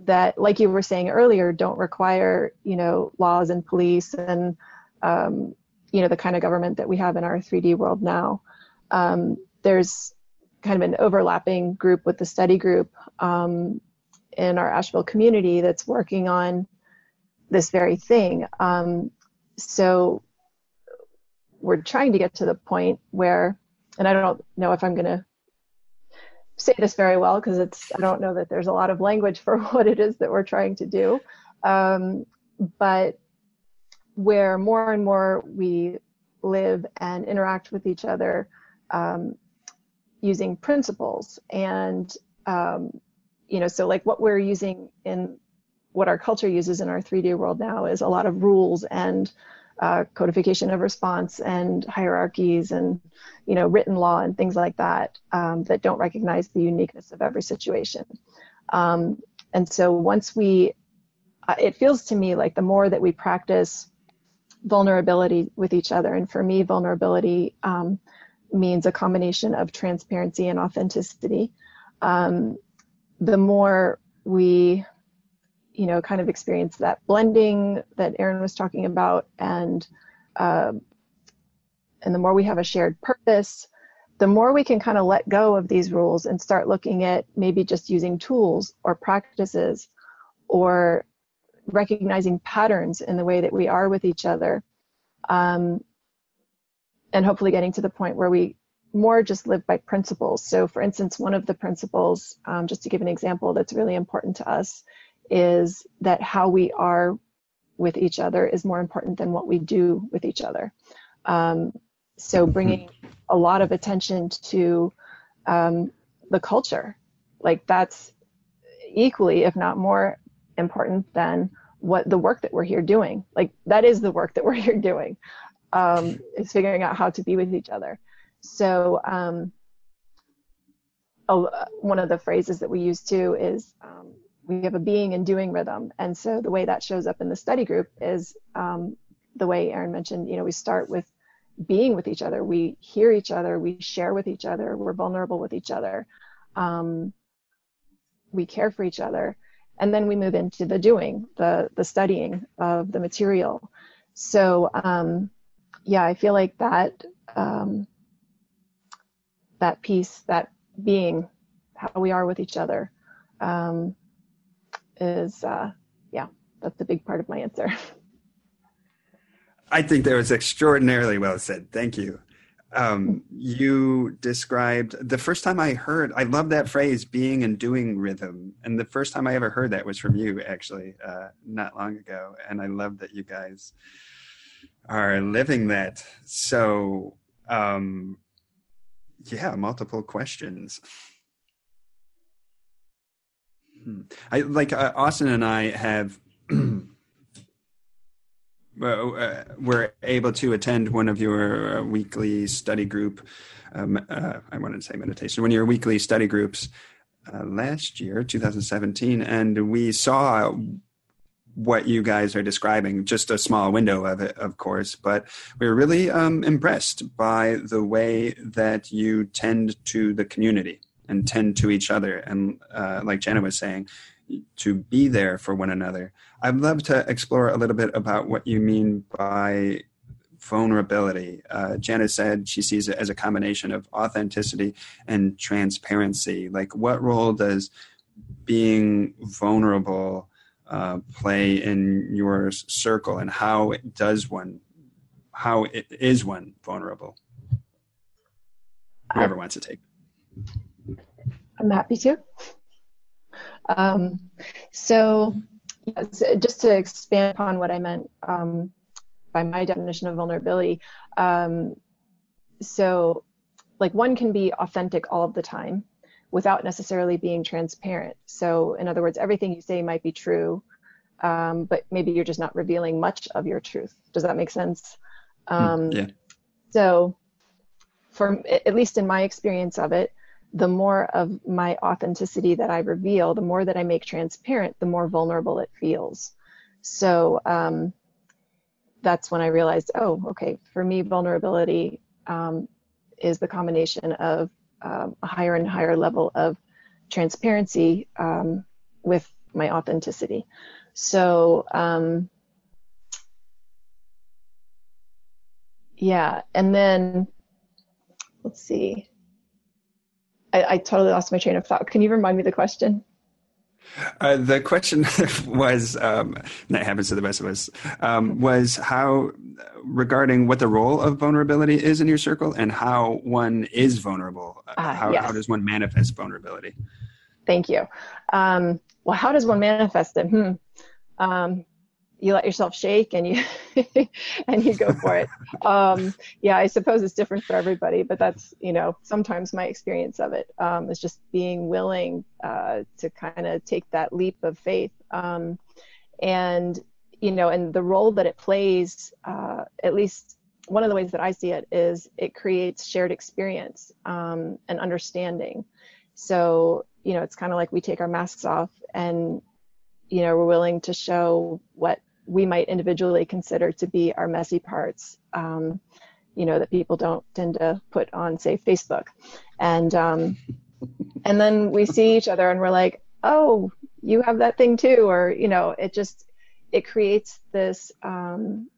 that, like you were saying earlier, don't require you know laws and police and um, you know the kind of government that we have in our 3D world now. Um, there's kind of an overlapping group with the study group um, in our Asheville community that's working on this very thing. Um, so we're trying to get to the point where, and I don't know if I'm going to say this very well because it's I don't know that there's a lot of language for what it is that we're trying to do, um, but where more and more we live and interact with each other um, using principles and um, you know so like what we're using in what our culture uses in our 3D world now is a lot of rules and uh, codification of response and hierarchies and you know written law and things like that um, that don't recognize the uniqueness of every situation. Um, and so once we uh, it feels to me like the more that we practice vulnerability with each other and for me vulnerability um, means a combination of transparency and authenticity um, the more we you know, kind of experience that blending that Aaron was talking about, and uh, and the more we have a shared purpose, the more we can kind of let go of these rules and start looking at maybe just using tools or practices, or recognizing patterns in the way that we are with each other, um, and hopefully getting to the point where we more just live by principles. So, for instance, one of the principles, um, just to give an example that's really important to us, is that how we are with each other is more important than what we do with each other. Um, so bringing a lot of attention to um, the culture, like that's equally, if not more important than what the work that we're here doing. Like that is the work that we're here doing, um, is figuring out how to be with each other. So um, oh, one of the phrases that we use too is um, we have a being and doing rhythm. And so the way that shows up in the study group is um, the way Aaron mentioned, you know, we start with being with each other. We hear each other, we share with each other, we're vulnerable with each other. Um, we care for each other. And then we move into the doing, the, the studying of the material. So, um, yeah, I feel like that, um, that piece, that being, how we are with each other, um, is, uh, yeah, that's a big part of my answer. I think that was extraordinarily well said. Thank you. Um, you described the first time I heard, I love that phrase, being and doing rhythm. And the first time I ever heard that was from you, actually, uh, not long ago. And I love that you guys are living that. So, um, yeah, multiple questions. Hmm. I like uh, Austin and I have uh, were able to attend one of your uh, weekly study group. Um, uh, I wanted to say meditation. One of your weekly study groups uh, last year, 2017, and we saw what you guys are describing. Just a small window of it, of course, but we were really um, impressed by the way that you tend to the community and tend to each other, and uh, like Jana was saying, to be there for one another. I'd love to explore a little bit about what you mean by vulnerability. Uh, said she sees it as a combination of authenticity and transparency. Like, what role does being vulnerable uh, play in your circle, and how does one, how is one vulnerable? Whoever wants to take. I'm happy to. Um, so, yes, just to expand upon what I meant um, by my definition of vulnerability, um, so like one can be authentic all of the time without necessarily being transparent. So, in other words, everything you say might be true, um, but maybe you're just not revealing much of your truth. Does that make sense? Hmm, um, yeah. So, for at least in my experience of it, the more of my authenticity that I reveal, the more that I make transparent, the more vulnerable it feels. So um, that's when I realized, oh, okay, for me, vulnerability um, is the combination of um, a higher and higher level of transparency um, with my authenticity. So, um, yeah, and then let's see. I, I totally lost my train of thought. Can you remind me the question? Uh, the question was, um, that happens to the best of us, um, was how regarding what the role of vulnerability is in your circle and how one is vulnerable. Uh, how, yes. how, does one manifest vulnerability? Thank you. Um, well, how does one manifest it? Hmm. You let yourself shake and you and you go for it. Um, yeah, I suppose it's different for everybody, but that's you know sometimes my experience of it um, is just being willing uh, to kind of take that leap of faith, um, and you know, and the role that it plays, uh, at least one of the ways that I see it is it creates shared experience um, and understanding. So you know, it's kind of like we take our masks off and you know, we're willing to show what we might individually consider to be our messy parts, um, you know, that people don't tend to put on, say, Facebook. And um, and then we see each other and we're like, oh, you have that thing too, or you know, it just it creates this um,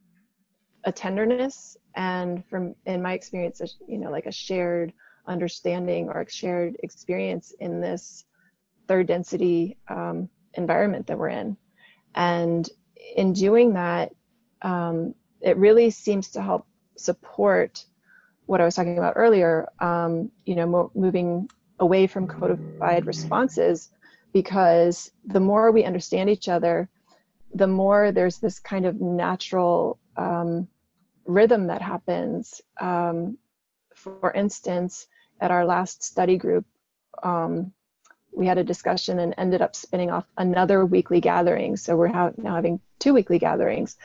a tenderness and from in my experience, you know, like a shared understanding or a shared experience in this third density um, environment that we're in. And in doing that, um, it really seems to help support what I was talking about earlier, um, you know, mo- moving away from codified responses because the more we understand each other, the more there's this kind of natural um, rhythm that happens. Um, for instance, at our last study group, um, we had a discussion and ended up spinning off another weekly gathering. So we're ha- now having two weekly gatherings.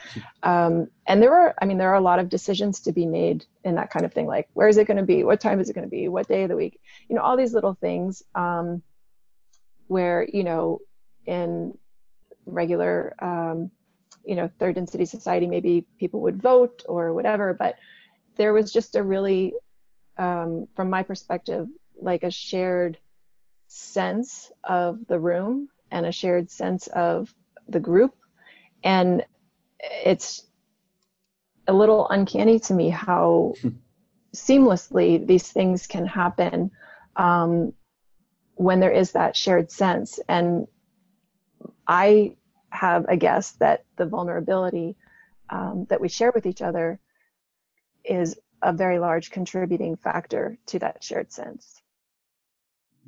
Um, and there are, I mean, there are a lot of decisions to be made in that kind of thing. Like, where is it going to be? What time is it going to be? What day of the week? You know, all these little things um, where, you know, in regular, um, you know, third density society, maybe people would vote or whatever. But there was just a really, um, from my perspective, like a shared sense of the room and a shared sense of the group. And it's a little uncanny to me how seamlessly these things can happen um, when there is that shared sense. And I have a guess that the vulnerability um, that we share with each other is a very large contributing factor to that shared sense.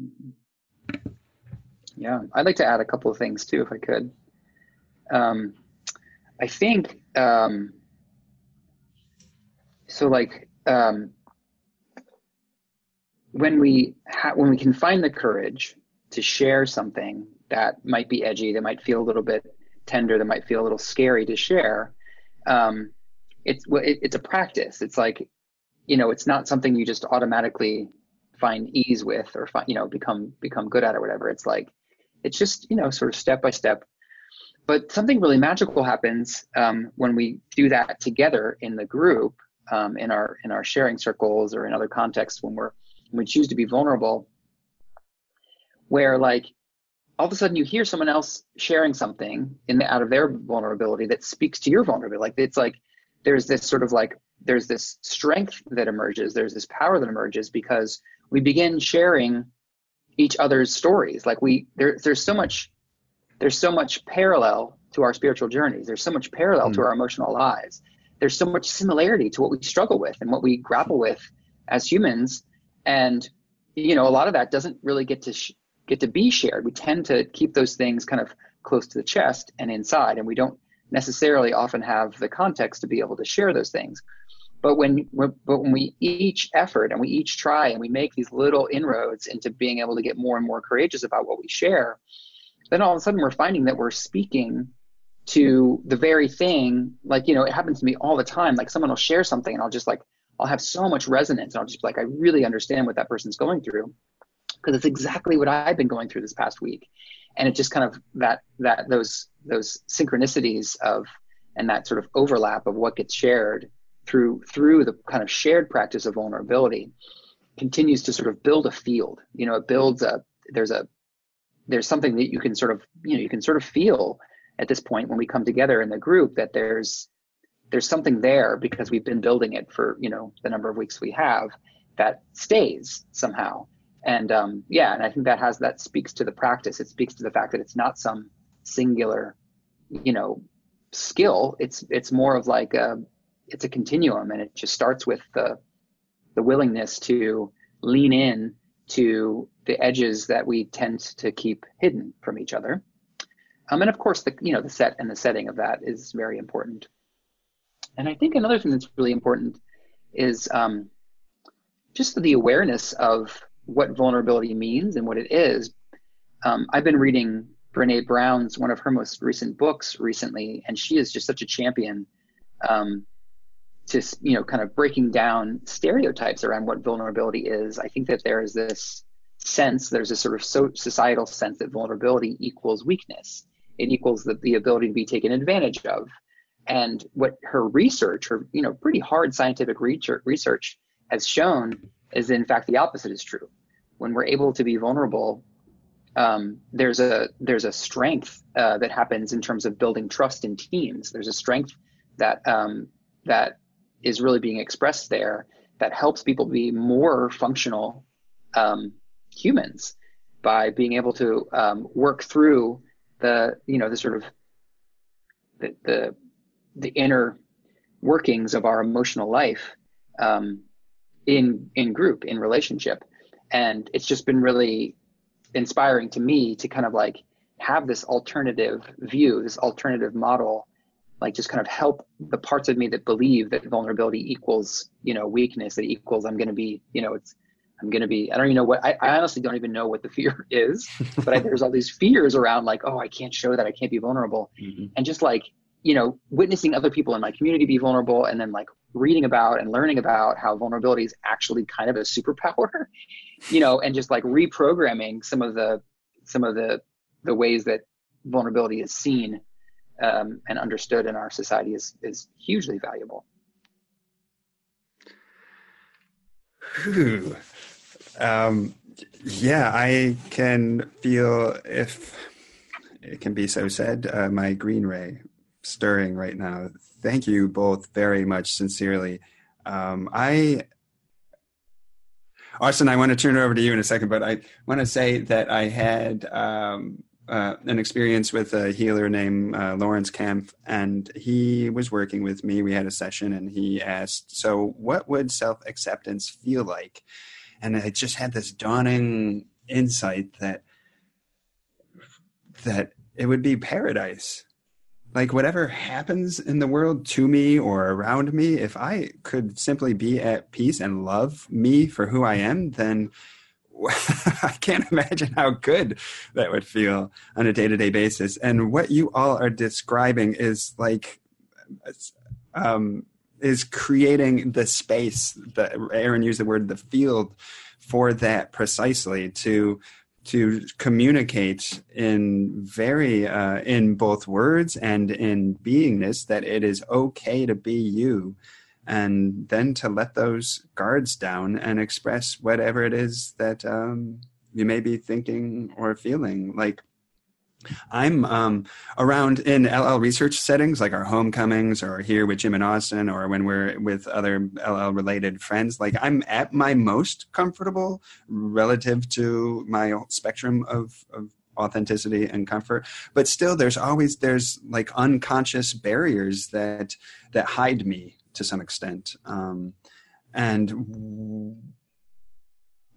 Mm-hmm. Yeah, I'd like to add a couple of things too, if I could. Um, I think um, so. Like um, when we ha- when we can find the courage to share something that might be edgy, that might feel a little bit tender, that might feel a little scary to share. Um, it's it, it's a practice. It's like you know, it's not something you just automatically find ease with or find, you know become become good at or whatever. It's like it's just, you know, sort of step by step. But something really magical happens um, when we do that together in the group, um, in our in our sharing circles or in other contexts when we're when we choose to be vulnerable, where like all of a sudden you hear someone else sharing something in the, out of their vulnerability that speaks to your vulnerability. Like it's like there's this sort of like there's this strength that emerges, there's this power that emerges because we begin sharing each other's stories. Like we there, there's so much there's so much parallel to our spiritual journeys. There's so much parallel mm. to our emotional lives. There's so much similarity to what we struggle with and what we grapple with as humans. And you know, a lot of that doesn't really get to sh- get to be shared. We tend to keep those things kind of close to the chest and inside, and we don't necessarily often have the context to be able to share those things. But when but when we each effort and we each try and we make these little inroads into being able to get more and more courageous about what we share, then all of a sudden we're finding that we're speaking to the very thing. Like you know, it happens to me all the time. Like someone will share something and I'll just like I'll have so much resonance and I'll just like I really understand what that person's going through because it's exactly what I've been going through this past week. And it just kind of that that those those synchronicities of and that sort of overlap of what gets shared through through the kind of shared practice of vulnerability continues to sort of build a field. You know it builds a there's a there's something that you can sort of you know you can sort of feel at this point when we come together in the group that there's there's something there because we've been building it for you know the number of weeks we have that stays somehow. And um, yeah and i think that has that speaks to the practice. It speaks to the fact that it's not some singular you know skill. It's it's more of like a it's a continuum and it just starts with the the willingness to lean in to the edges that we tend to keep hidden from each other. Um, and of course the you know the set and the setting of that is very important. And i think another thing that's really important is um, just the awareness of what vulnerability means and what it is. Um, i've been reading brene brown's one of her most recent books recently and she is just such a champion um, to you know kind of breaking down stereotypes around what vulnerability is i think that there is this sense there's a sort of so societal sense that vulnerability equals weakness. It equals the, the ability to be taken advantage of. And what her research her you know pretty hard scientific research has shown is in fact the opposite is true. When we're able to be vulnerable um, there's a there's a strength uh, that happens in terms of building trust in teams. There's a strength that um, that is really being expressed there that helps people be more functional um, humans by being able to um, work through the you know the sort of the the, the inner workings of our emotional life um, in in group in relationship. And it's just been really inspiring to me to kind of like have this alternative view, this alternative model, like just kind of help the parts of me that believe that vulnerability equals, you know, weakness, that equals I'm going to be, you know, it's, I'm going to be, I don't even know what, I, I honestly don't even know what the fear is, but I, there's all these fears around like, oh, I can't show that, I can't be vulnerable. Mm-hmm. And just like, you know, witnessing other people in my community be vulnerable and then like reading about and learning about how vulnerability is actually kind of a superpower, you know, and just like reprogramming some of the, some of the the ways that vulnerability is seen um, and understood in our society is is hugely valuable. Um, yeah, I can feel if it can be so said, uh, my green ray stirring right now. Thank you both very much, sincerely. Um, I Austin, I want to turn it over to you in a second, but I want to say that I had um, uh, an experience with a healer named uh, Lawrence Kemp, and he was working with me. We had a session, and he asked, "So, what would self acceptance feel like?" And I just had this dawning insight that that it would be paradise. Like whatever happens in the world to me or around me, if I could simply be at peace and love me for who I am, then I can't imagine how good that would feel on a day to day basis. And what you all are describing is like, um, is creating the space that Aaron used the word the field for that precisely to to communicate in very uh, in both words and in beingness that it is okay to be you and then to let those guards down and express whatever it is that um, you may be thinking or feeling. Like I'm um, around in L/L research settings, like our homecomings, or here with Jim and Austin, or when we're with other L/L related friends. Like I'm at my most comfortable relative to my spectrum of, of authenticity and comfort but still there's always there's like unconscious barriers that that hide me to some extent. Um, and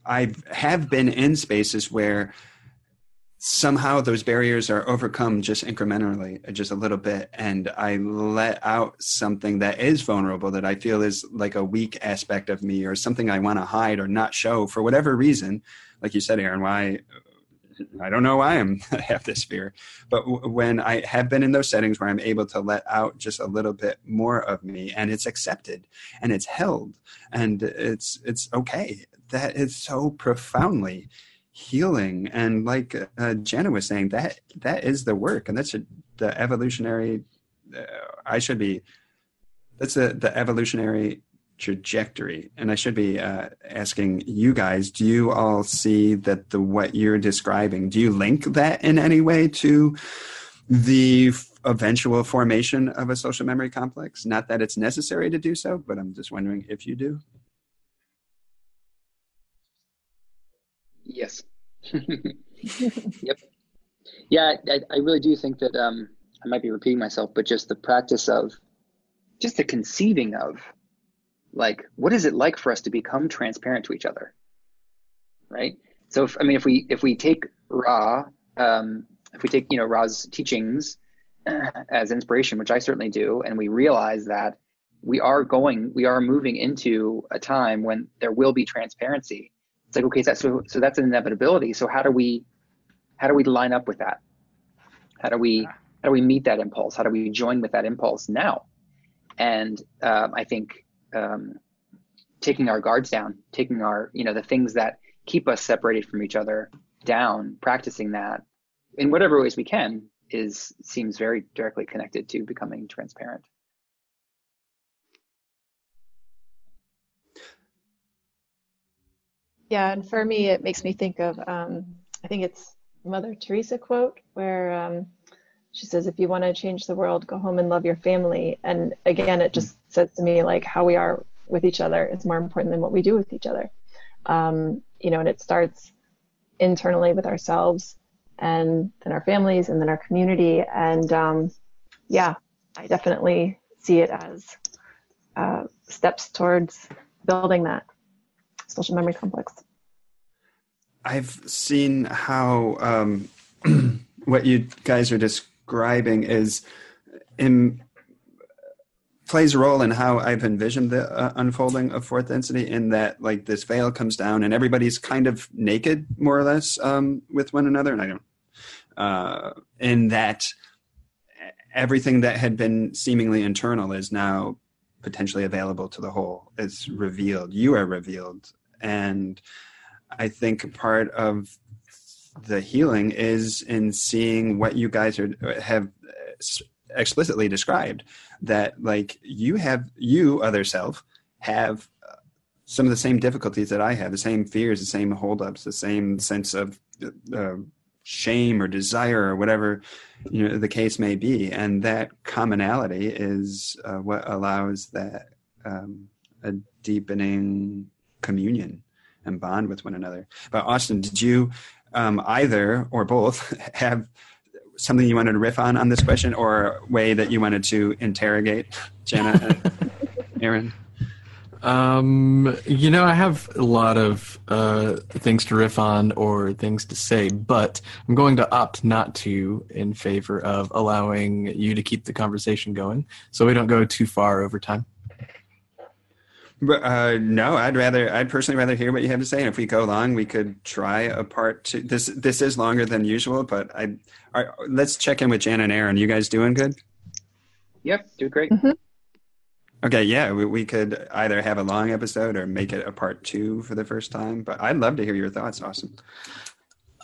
I have been in spaces where somehow those barriers are overcome just incrementally, just a little bit, and I let out something that is vulnerable that I feel is like a weak aspect of me or something I want to hide or not show for whatever reason. Like you said, Aaron, why I don't know why I'm I have this fear, but w- when I have been in those settings where I'm able to let out just a little bit more of me, and it's accepted, and it's held, and it's it's okay. That is so profoundly healing, and like uh, Jana was saying, that that is the work, and that's a, the evolutionary. Uh, I should be. That's the the evolutionary trajectory. And I should be uh, asking you guys: Do you all see that the what you're describing? Do you link that in any way to the eventual formation of a social memory complex? Not that it's necessary to do so, but I'm just wondering if you do. Yes. yep. Yeah, I, I really do think that um, I might be repeating myself, but just the practice of just the conceiving of like what is it like for us to become transparent to each other? Right? So if, i mean if we if we take ra um, if we take you know ra's teachings uh, as inspiration which i certainly do and we realize that we are going we are moving into a time when there will be transparency it's like okay so, so that's an inevitability. So how do we how do we line up with that? How do we how do we meet that impulse? How do we join with that impulse now? And um, i think um, taking our guards down, taking our, you know, the things that keep us separated from each other down, practicing that in whatever ways we can is seems very directly connected to becoming transparent. Yeah, and for me, it makes me think of um, I think it's Mother Teresa quote where um, she says, "If you want to change the world, go home and love your family." And again, it just says to me like how we are with each other is more important than what we do with each other. Um, you know, and it starts internally with ourselves and then our families and then our community. And um, yeah, I definitely see it as uh, steps towards building that social memory complex. I've seen how um, what you guys are describing is in plays a role in how I've envisioned the uh, unfolding of fourth density in that like this veil comes down and everybody's kind of naked more or less um, with one another and I don't uh, in that everything that had been seemingly internal is now potentially available to the whole is revealed you are revealed. And I think part of the healing is in seeing what you guys are have explicitly described that like you have you other self have uh, some of the same difficulties that I have, the same fears, the same holdups, the same sense of uh, shame or desire or whatever you know the case may be, and that commonality is uh, what allows that um, a deepening communion and bond with one another. But Austin, did you um, either or both have something you wanted to riff on on this question or a way that you wanted to interrogate Jana and Aaron? Um, you know, I have a lot of uh, things to riff on or things to say, but I'm going to opt not to in favor of allowing you to keep the conversation going so we don't go too far over time. But, uh, no, I'd rather, I'd personally rather hear what you have to say. And if we go long, we could try a part two. This, this is longer than usual, but I, right, let's check in with Jan and Aaron. You guys doing good? Yep, doing great. Mm-hmm. Okay, yeah, we, we could either have a long episode or make it a part two for the first time. But I'd love to hear your thoughts, Austin.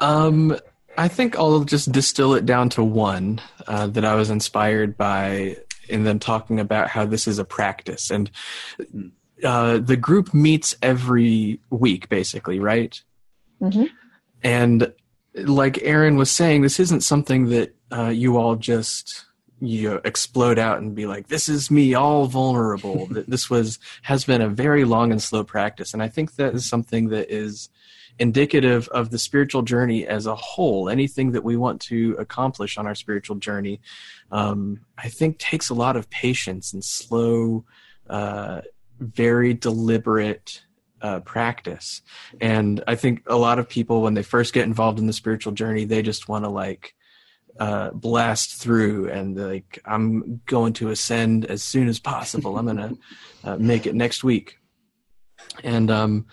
Um, I think I'll just distill it down to one uh, that I was inspired by in them talking about how this is a practice and. Uh, the group meets every week, basically, right? Mm-hmm. And like Aaron was saying, this isn't something that uh, you all just you know, explode out and be like, "This is me, all vulnerable." this was has been a very long and slow practice, and I think that is something that is indicative of the spiritual journey as a whole. Anything that we want to accomplish on our spiritual journey, um, I think, takes a lot of patience and slow uh, very deliberate uh, practice. And I think a lot of people, when they first get involved in the spiritual journey, they just want to like uh, blast through and like, I'm going to ascend as soon as possible. I'm going to uh, make it next week. And um,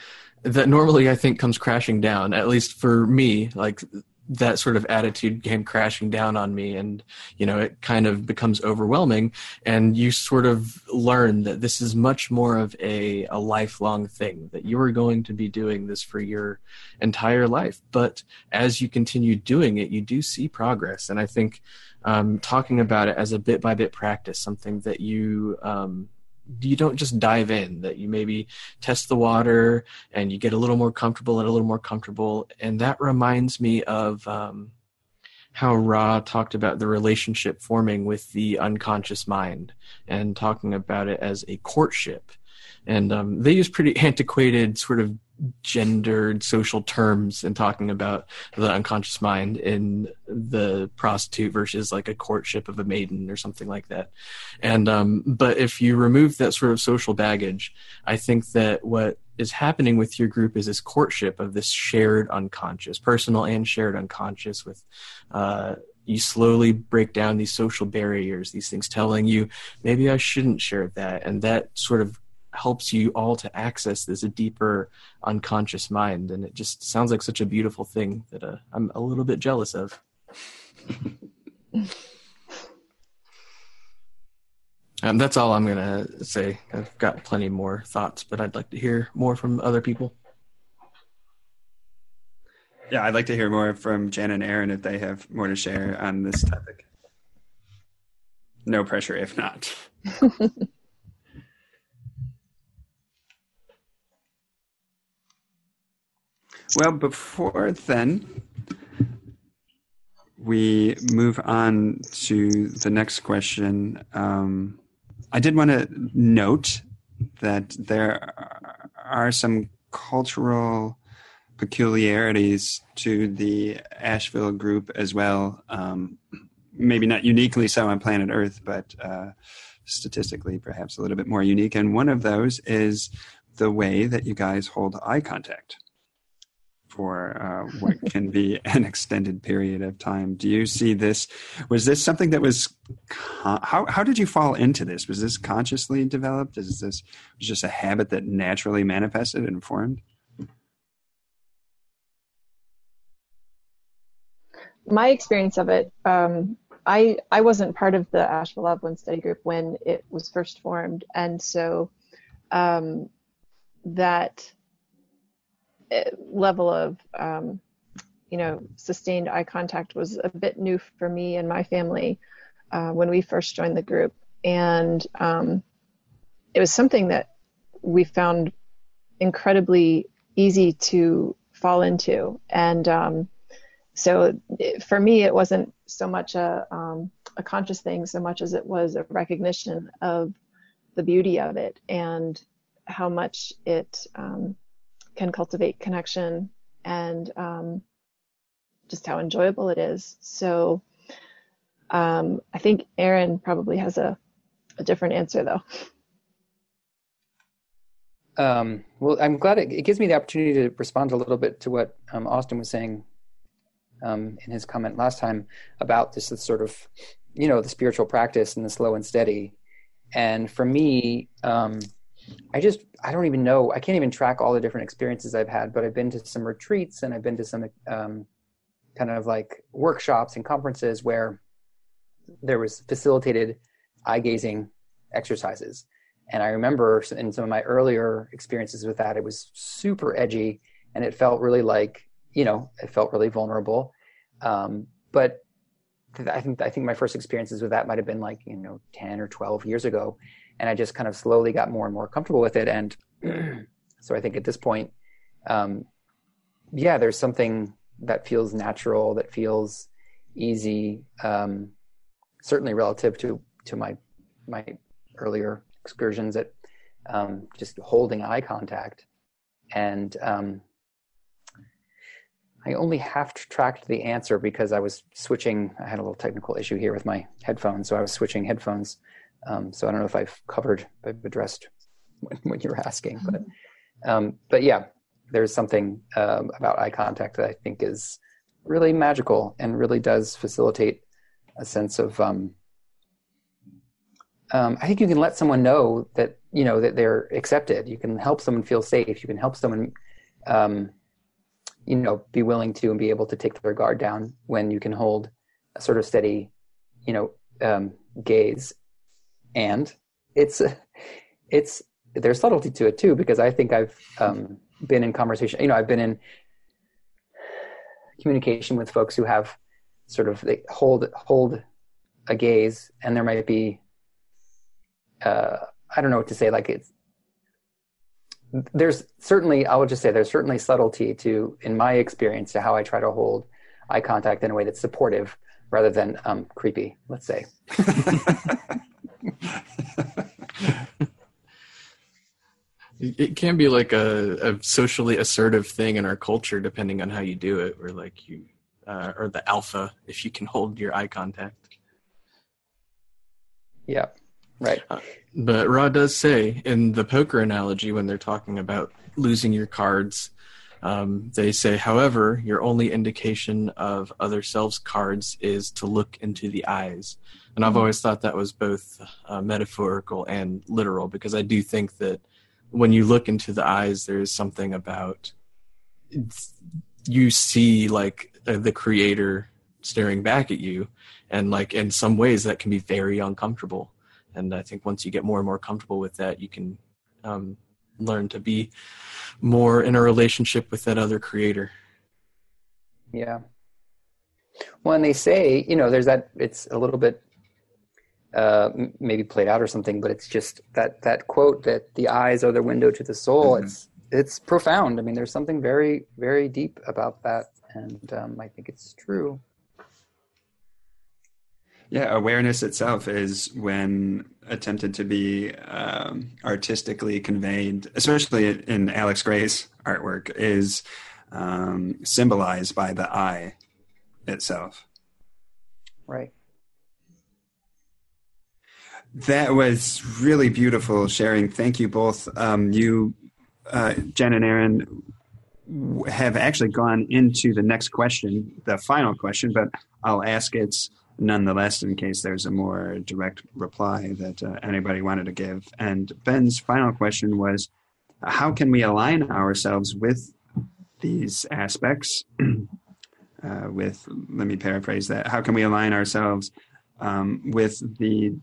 that normally I think comes crashing down, at least for me. Like that sort of attitude came crashing down on me and you know it kind of becomes overwhelming. And you sort of learn that this is much more of a, a lifelong thing that you are going to be doing this for your entire life. But as you continue doing it you do see progress. And i think um, talking about it as a bit by bit practice something that you um, you don't just dive in that you maybe test the water and you get a little more comfortable and a little more comfortable. And that reminds me of um, how ra talked about the relationship forming with the unconscious mind and talking about it as a courtship. And um, they use pretty antiquated sort of gendered social terms and talking about the unconscious mind in the prostitute versus like a courtship of a maiden or something like that. And um, but if you remove that sort of social baggage i think that what is happening with your group is this courtship of this shared unconscious personal and shared unconscious with uh, you slowly break down these social barriers, these things telling you maybe I shouldn't share that, and that sort of helps you all to access this deeper unconscious mind and it just sounds like such a beautiful thing that uh, i'm a little bit jealous of. Um, that's all i'm going to say. I've got plenty more thoughts but i'd like to hear more from other people. Yeah i'd like to hear more from jan and aaron if they have more to share on this topic. No pressure if not Well, before then, we move on to the next question. Um, I did want to note that there are some cultural peculiarities to the Asheville group as well. Um, maybe not uniquely so on planet Earth, but uh, statistically perhaps a little bit more unique. And one of those is the way that you guys hold eye contact for uh, what can be an extended period of time. Do you see this? Was this something that was? How how did you fall into this? Was this consciously developed? Is this was just a habit that naturally manifested and formed? My experience of it, um, I I wasn't part of the Asheville One Study Group when it was first formed, and so um, that level of um, you know sustained eye contact was a bit new for me and my family uh, when we first joined the group, and um, it was something that we found incredibly easy to fall into, and um, so for me, it wasn't so much a um, a conscious thing so much as it was a recognition of the beauty of it and how much it um, can cultivate connection and um, just how enjoyable it is. So um, I think Aaron probably has a, a different answer though. Um, well, I'm glad it, it, gives me the opportunity to respond a little bit to what um, Austin was saying um, in his comment last time about this, this, sort of, you know, the spiritual practice and the slow and steady. And for me, um, I just I don't even know. I can't even track all the different experiences I've had. But I've been to some retreats and I've been to some um, kind of like workshops and conferences where there was facilitated eye gazing exercises. And I remember in some of my earlier experiences with that, it was super edgy and it felt really like you know, it felt really vulnerable. Um, but I think I think my first experiences with that might have been like you know ten or twelve years ago, and I just kind of slowly got more and more comfortable with it. And so I think at this point, um, yeah, there's something that feels natural, that feels easy, um, certainly relative to to my my earlier excursions at um, just holding eye contact and um, I only half tracked the answer because I was switching. I had a little technical issue here with my headphones, so I was switching headphones. Um, so I don't know if I've covered, I've addressed when you were asking, but um, but yeah, there's something um, about eye contact that I think is really magical and really does facilitate a sense of. Um, um, I think you can let someone know that you know that they're accepted. You can help someone feel safe. You can help someone um, you know be willing to and be able to take their guard down when you can hold a sort of steady you know um, gaze and it's it's there's subtlety to it too because i think i've um, been in conversation you know i've been in communication with folks who have sort of they hold hold a gaze and there might be uh, i don't know what to say like it's there's certainly i would just say there's certainly subtlety to in my experience to how i try to hold eye contact in a way that's supportive rather than um, creepy let's say. It can be like a, a, socially assertive thing in our culture depending on how you do it or like you uh, or the alpha if you can hold your eye contact. Yeah right. Uh, but Ra does say in the poker analogy when they're talking about losing your cards, um, they say, however, your only indication of other selves' cards is to look into the eyes. And I've mm-hmm. always thought that was both uh, metaphorical and literal because I do think that when you look into the eyes, there is something about you see like uh, the creator staring back at you, and like in some ways that can be very uncomfortable and I think once you get more and more comfortable with that, you can um, learn to be more in a relationship with that other creator. Yeah. Well, and they say, you know, there's that. It's a little bit uh, maybe played out or something, but it's just that that quote that the eyes are the window to the soul. Mm-hmm. It's it's profound. I mean, there's something very very deep about that, and um, I think it's true. Yeah, awareness itself is when attempted to be um, artistically conveyed, especially in Alex Grey's artwork, is um, symbolized by the eye itself. Right. That was really beautiful sharing. Thank you both. Um, you, uh, Jen and Aaron, have actually gone into the next question, the final question, but I'll ask it nonetheless in case there's a more direct reply that uh, anybody wanted to give. And Ben's final question was how can we align ourselves with these aspects? uh, with, let me paraphrase that, how can we align ourselves um, with the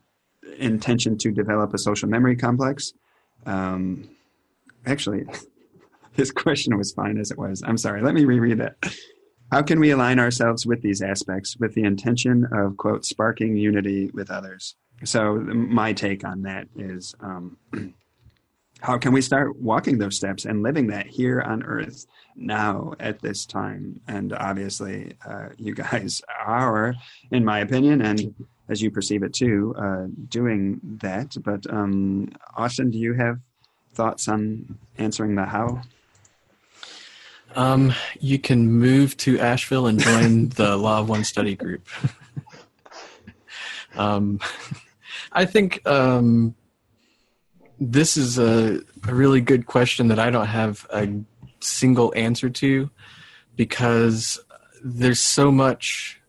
intention to develop a social memory complex? Um, actually, his question was fine as it was. I'm sorry. Let me reread it. How can we align ourselves with these aspects with the intention of, quote, sparking unity with others? So, my take on that is um, how can we start walking those steps and living that here on earth now at this time? And obviously, uh, you guys are, in my opinion, and as you perceive it too, uh, doing that. But, um, Austin, do you have thoughts on answering the how? Um, you can move to Asheville and join the Law of One study group. um, I think um, this is a, a really good question that I don't have a single answer to because there's so much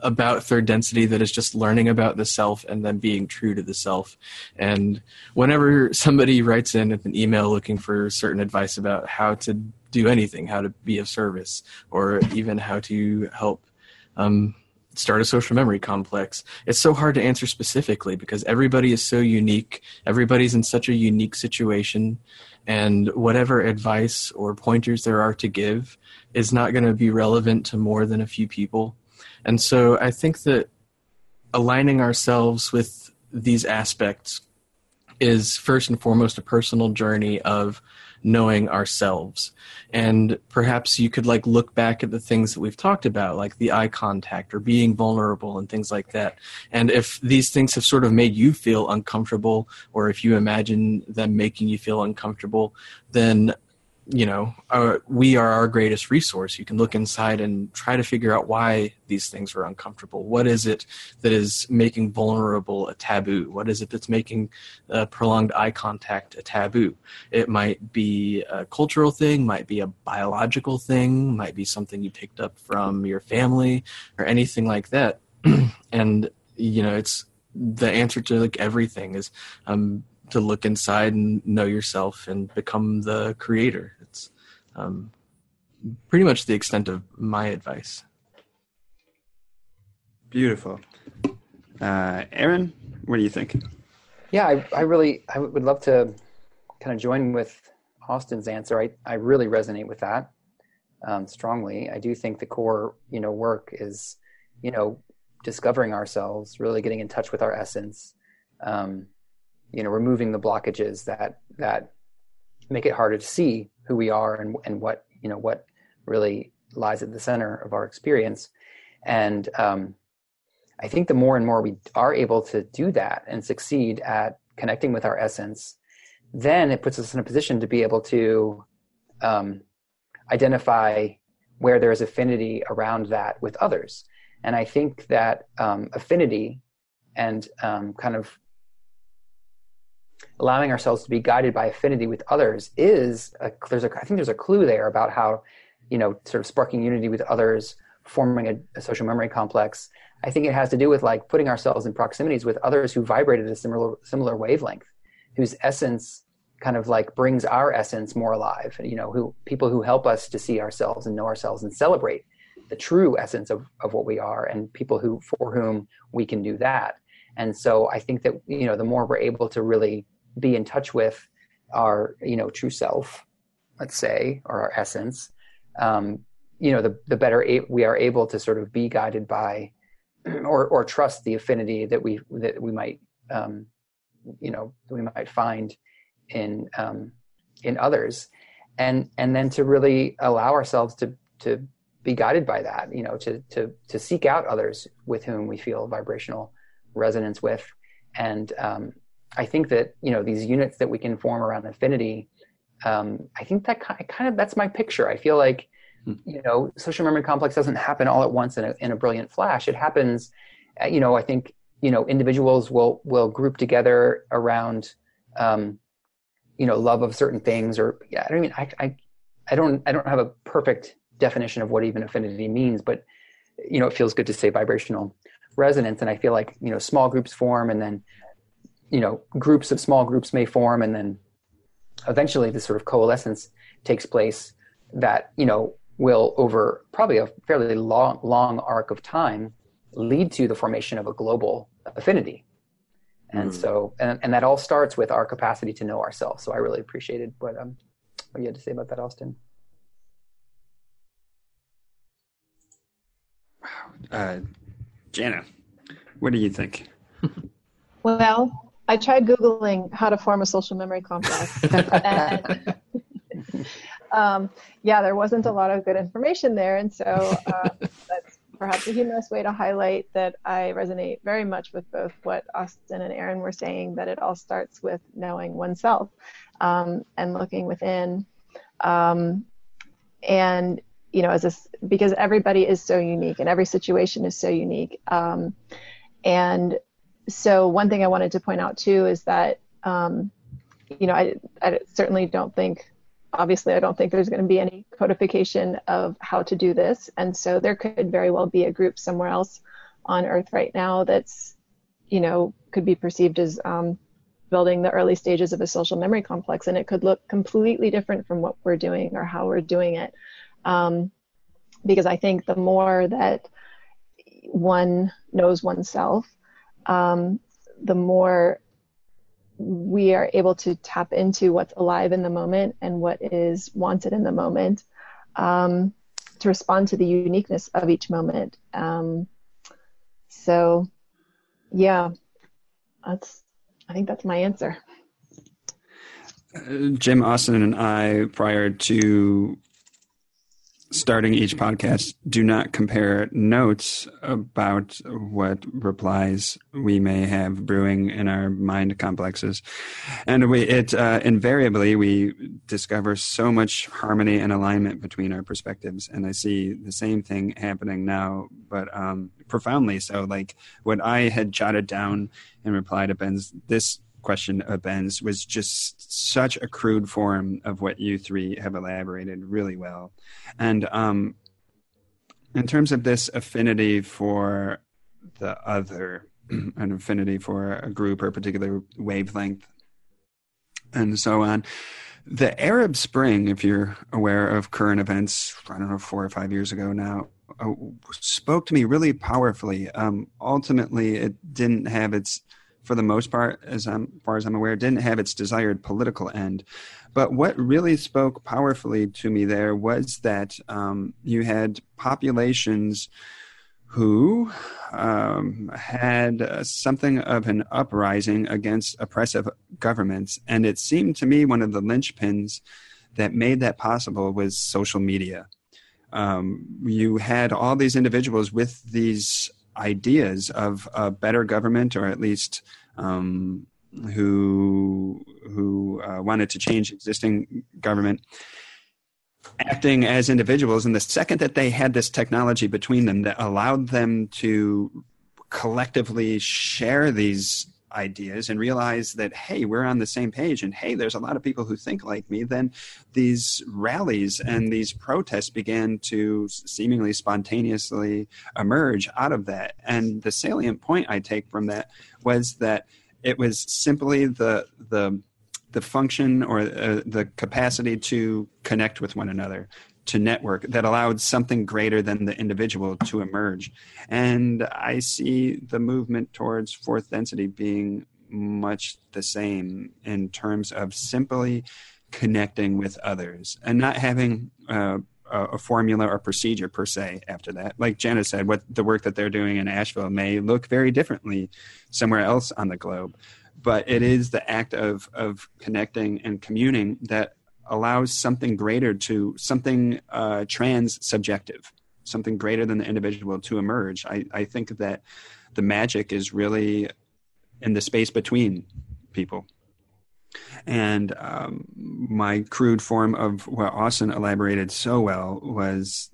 about third density that is just learning about the self and then being true to the self. And whenever somebody writes in an email looking for certain advice about how to do anything, how to be of service, or even how to help um, start a social memory complex. It's so hard to answer specifically because everybody is so unique. Everybody's in such a unique situation. And whatever advice or pointers there are to give is not going to be relevant to more than a few people. And so I think that aligning ourselves with these aspects is first and foremost a personal journey of knowing ourselves. And perhaps you could like look back at the things that we've talked about, like the eye contact or being vulnerable and things like that. And if these things have sort of made you feel uncomfortable, or if you imagine them making you feel uncomfortable, then you know, uh, we are our greatest resource. You can look inside and try to figure out why these things are uncomfortable. What is it that is making vulnerable a taboo? What is it that's making uh, prolonged eye contact a taboo? It might be a cultural thing, might be a biological thing, might be something you picked up from your family or anything like that. and you know, it's the answer to like everything is um, to look inside and know yourself and become the creator. It's um, pretty much the extent of my advice. Beautiful. Uh, Aaron, what do you think? Yeah, I, I really I would love to kind of join with Austin's answer. I, I really resonate with that um, strongly. I do think the core, you know, work is, you know, discovering ourselves, really getting in touch with our essence, um, you know removing the blockages that that make it harder to see who we are and and what you know what really lies at the center of our experience. And um, i think the more and more we are able to do that and succeed at connecting with our essence then it puts us in a position to be able to um, identify where there is affinity around that with others. And i think that um, affinity and um, kind of allowing ourselves to be guided by affinity with others is a, there's a I think there's a clue there about how you know sort of sparking unity with others, forming a, a social memory complex. I think it has to do with like putting ourselves in proximities with others who vibrated a similar similar wavelength, whose essence kind of like brings our essence more alive. You know, who people who help us to see ourselves and know ourselves and celebrate the true essence of, of what we are and people who for whom we can do that. And so I think that, you know, the more we're able to really be in touch with our you know true self let's say or our essence um, you know the the better a- we are able to sort of be guided by or or trust the affinity that we that we might um, you know we might find in um, in others. And and then to really allow ourselves to to be guided by that you know to to to seek out others with whom we feel vibrational resonance with. And um, I think that you know these units that we can form around affinity. Um, I think that kind of that's my picture. I feel like hmm. you know social memory complex doesn't happen all at once in a, in a brilliant flash. It happens. Uh, you know, I think you know individuals will will group together around um, you know love of certain things or yeah. I don't mean, I, I I don't I don't have a perfect definition of what even affinity means, but you know, it feels good to say vibrational resonance. And I feel like you know, small groups form, and then you know, groups of small groups may form, and then eventually this sort of coalescence takes place that you know will over probably a fairly long long arc of time lead to the formation of a global affinity and mm. so and, and that all starts with our capacity to know ourselves so i really appreciated what um what you had to say about that austin uh, Jana, what do you think? well, I tried Googling how to form a social memory complex. and, um, yeah, there wasn't a lot of good information there. And so uh, that's perhaps a humorous way to highlight that I resonate very much with both what Austin and Aaron were saying, that it all starts with knowing oneself um, and looking within. Um, and you know, as a, because everybody is so unique and every situation is so unique. Um, and so one thing I wanted to point out too is that, um, you know, I, I certainly don't think, obviously, I don't think there's going to be any codification of how to do this. And so there could very well be a group somewhere else on Earth right now that's, you know, could be perceived as um, building the early stages of a social memory complex. And it could look completely different from what we're doing or how we're doing it. Um, because I think the more that one knows oneself, um, the more we are able to tap into what's alive in the moment and what is wanted in the moment um, to respond to the uniqueness of each moment. Um, so, yeah, that's. I think that's my answer. Uh, Jim Austin and I, prior to starting each podcast, do not compare notes about what replies we may have brewing in our mind complexes, and we it uh, invariably we discover so much harmony and alignment between our perspectives, and I see the same thing happening now, but um, profoundly so. Like what I had jotted down in reply to Ben's this question of Ben's was just such a crude form of what you three have elaborated really well. And um, in terms of this affinity for the other, an affinity for a group or a particular wavelength, and so on. The Arab Spring, if you're aware of current events, I don't know, four or five years ago now, uh, spoke to me really powerfully. Um, ultimately, it didn't have its for the most part, as I'm, far as I'm aware, didn't have its desired political end. But what really spoke powerfully to me there was that um, you had populations who um, had uh, something of an uprising against oppressive governments. And it seemed to me one of the linchpins that made that possible was social media. Um, you had all these individuals with these ideas of a better government, or at least um, who who uh, wanted to change existing government, acting as individuals. And the second that they had this technology between them that allowed them to collectively share these ideas and realize that hey we're on the same page and hey there's a lot of people who think like me then these rallies and these protests began to seemingly spontaneously emerge out of that. And the salient point i take from that was that it was simply the the the function or uh, the capacity to connect with one another to network that allowed something greater than the individual to emerge. And I see the movement towards fourth density being much the same in terms of simply connecting with others and not having uh, a formula or procedure per se after that. Like Jana said, what the work that they're doing in Asheville may look very differently somewhere else on the globe. But it is the act of, of connecting and communing that allows something greater to something uh, trans subjective, something greater than the individual to emerge. I, I think that the magic is really in the space between people. And um, my crude form of what Austin elaborated so well was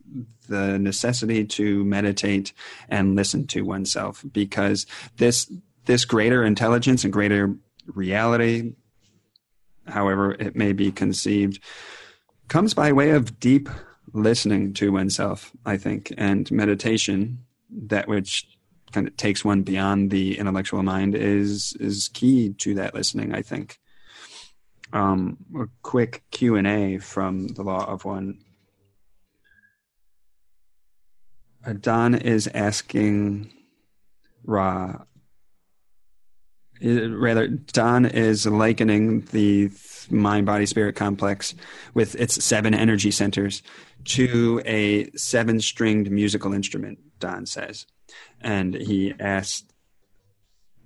the necessity to meditate and listen to oneself because this this greater intelligence and greater reality however it may be conceived, comes by way of deep listening to oneself, I think, and meditation, that which kind of takes one beyond the intellectual mind is is key to that listening, I think. Um, a quick Q and A from the Law of One. Don is asking Ra. Rather, Don is likening the mind body spirit complex with its seven energy centers to a seven stringed musical instrument, Don says. And he asked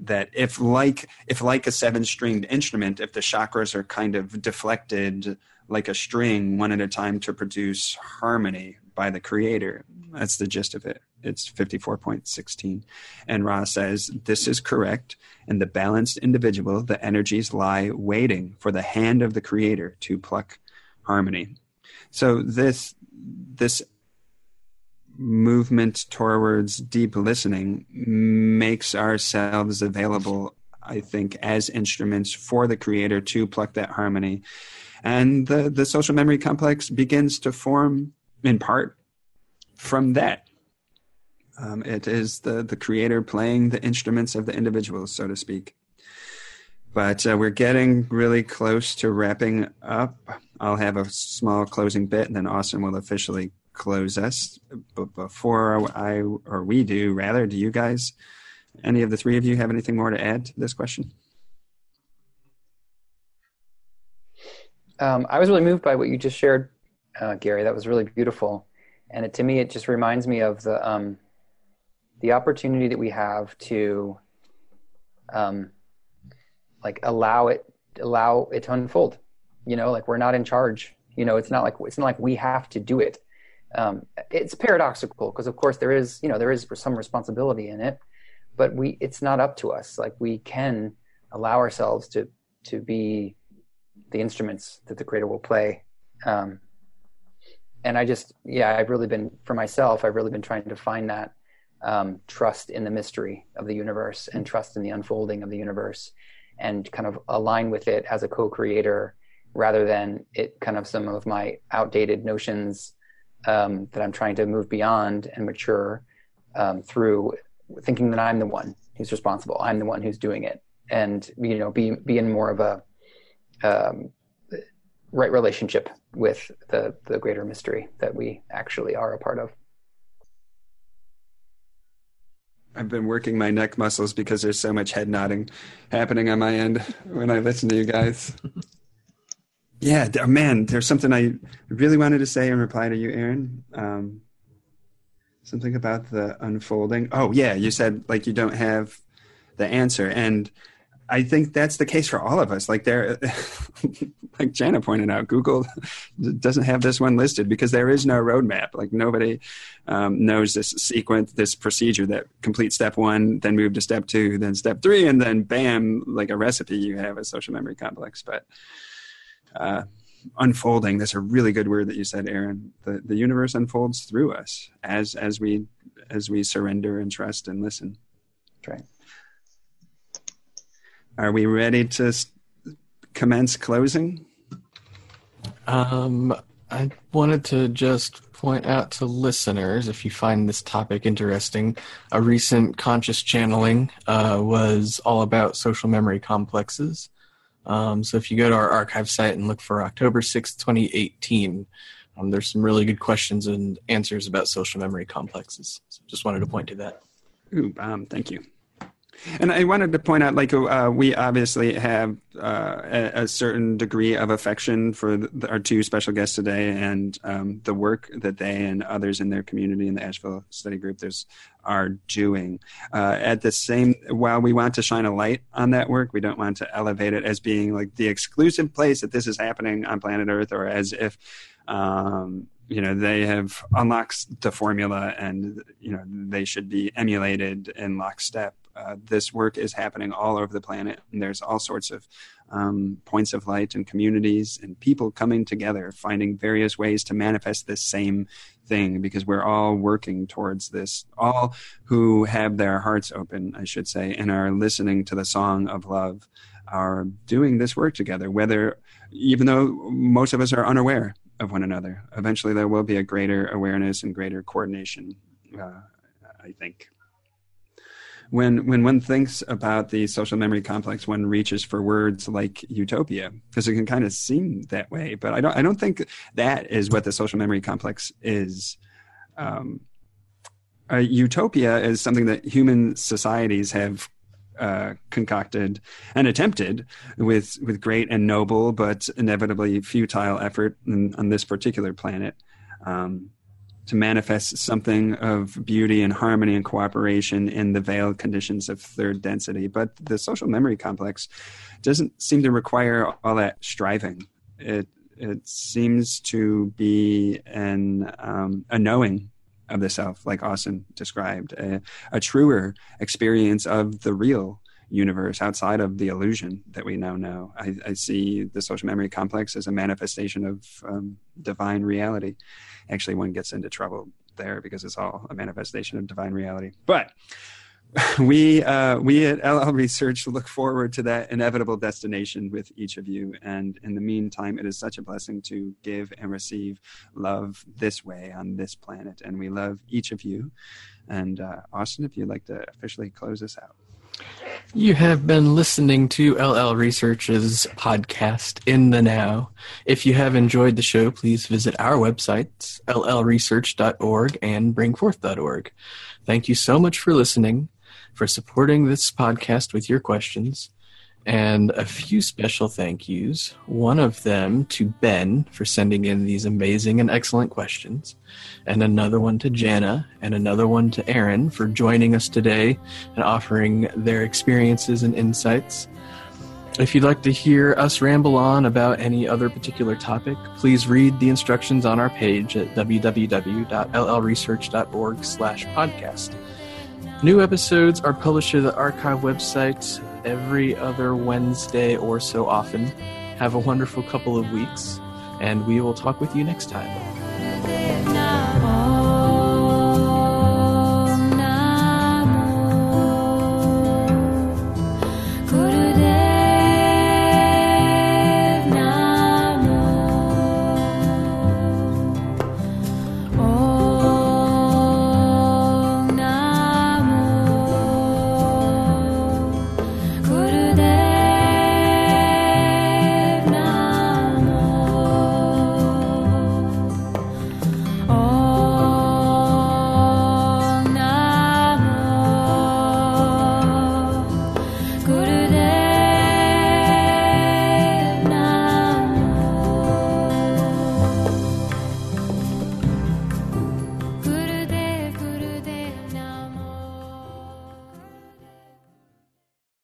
that if like if like a seven stringed instrument, if the chakras are kind of deflected like a string one at a time to produce harmony by the creator. That's the gist of it. It's 54.16. And Ra says, This is correct. And the balanced individual, the energies lie waiting for the hand of the creator to pluck harmony. So this this movement towards deep listening makes ourselves available, I think, as instruments for the creator to pluck that harmony. And the, the social memory complex begins to form in part from that. Um, it is the, the creator playing the instruments of the individuals, so to speak. But uh, we're getting really close to wrapping up. I'll have a small closing bit, and then Austin will officially close us. But before I or we do, rather, do you guys, any of the three of you, have anything more to add to this question? Um, I was really moved by what you just shared, uh, Gary. That was really beautiful, and it, to me, it just reminds me of the um, the opportunity that we have to, um, like allow it allow it to unfold. You know, like we're not in charge. You know, it's not like it's not like we have to do it um, it's paradoxical because of course there is you know there is some responsibility in it but we it's not up to us like we can allow ourselves to to be the instruments that the creator will play um, and i just yeah i've really been for myself i've really been trying to find that um, trust in the mystery of the universe and trust in the unfolding of the universe and kind of align with it as a co-creator rather than it kind of some of my outdated notions um, that I'm trying to move beyond and mature um, through thinking that I'm the one who's responsible. I'm the one who's doing it, and you know, be be in more of a um, right relationship with the the greater mystery that we actually are a part of. I've been working my neck muscles because there's so much head nodding happening on my end when I listen to you guys. Yeah, man, there's something I really wanted to say in reply to you, Aaron. Um, something about the unfolding. Oh, yeah, you said like you don't have the answer, and I think that's the case for all of us. Like there, like Jana pointed out, Google doesn't have this one listed because there is no roadmap. Like nobody um, knows this sequence, this procedure that complete step one, then move to step two, then step three, and then bam, like a recipe you have a social memory complex. But uh, unfolding. That's a really good word that you said, Aaron. The the universe unfolds through us as as we as we surrender and trust and listen. That's right. Are we ready to commence closing? Um, I wanted to just point out to listeners, if you find this topic interesting, a recent conscious channeling uh, was all about social memory complexes. Um, so if you go to our archive site and look for October 6th, 2018, um, there's some really good questions and answers about social memory complexes. So just wanted to point to that. Ooh, um, thank you. And I wanted to point out, like, uh, we obviously have uh, a, a, certain degree of affection for the, our two special guests today and um, the work that they and others in their community in the Asheville Study Group there's, are doing. Uh, at the same, while we want to shine a light on that work, we don't want to elevate it as being like the exclusive place that this is happening on planet Earth or as if. Um, you know they have unlocked the formula and you know they should be emulated in lockstep uh, this work is happening all over the planet, and there's all sorts of um, points of light and communities and people coming together, finding various ways to manifest this same thing because we're all working towards this. All who have their hearts open, I should say, and are listening to the song of love are doing this work together, whether even though most of us are unaware of one another. Eventually, there will be a greater awareness and greater coordination, uh, I think. When, when one thinks about the social memory complex, one reaches for words like utopia because it can kind of seem that way. But I don't, I don't think that is what the social memory complex is. Um, utopia is something that human societies have uh, concocted and attempted with with great and noble but inevitably futile effort in, on this particular planet um, to manifest something of beauty and harmony and cooperation in the veiled conditions of third density. But the social memory complex doesn't seem to require all that striving. It it seems to be an um, a knowing of the self, like Austin described, a, a truer experience of the real universe outside of the illusion that we now know. I, I, see the social memory complex as a manifestation of um, divine reality. Actually, one gets into trouble there because it's all a manifestation of divine reality. But we uh, we at L/L Research look forward to that inevitable destination with each of you. And in the meantime, it is such a blessing to give and receive love this way on this planet. And we love each of you. And uh, Austin, if you'd like to officially close us out. You have been listening to L/L Research's podcast, In the Now. If you have enjoyed the show, please visit our websites, llresearch.org and bring4th.org. Thank you so much for listening for supporting this podcast with your questions, and a few special thank yous. One of them to Ben for sending in these amazing and excellent questions, and another one to Jana, and another one to Aaron for joining us today and offering their experiences and insights. If you'd like to hear us ramble on about any other particular topic, please read the instructions on our page at www.llresearch.org slash podcast. New episodes are published to the archive website every other Wednesday or so often. Have a wonderful couple of weeks, and we will talk with you next time.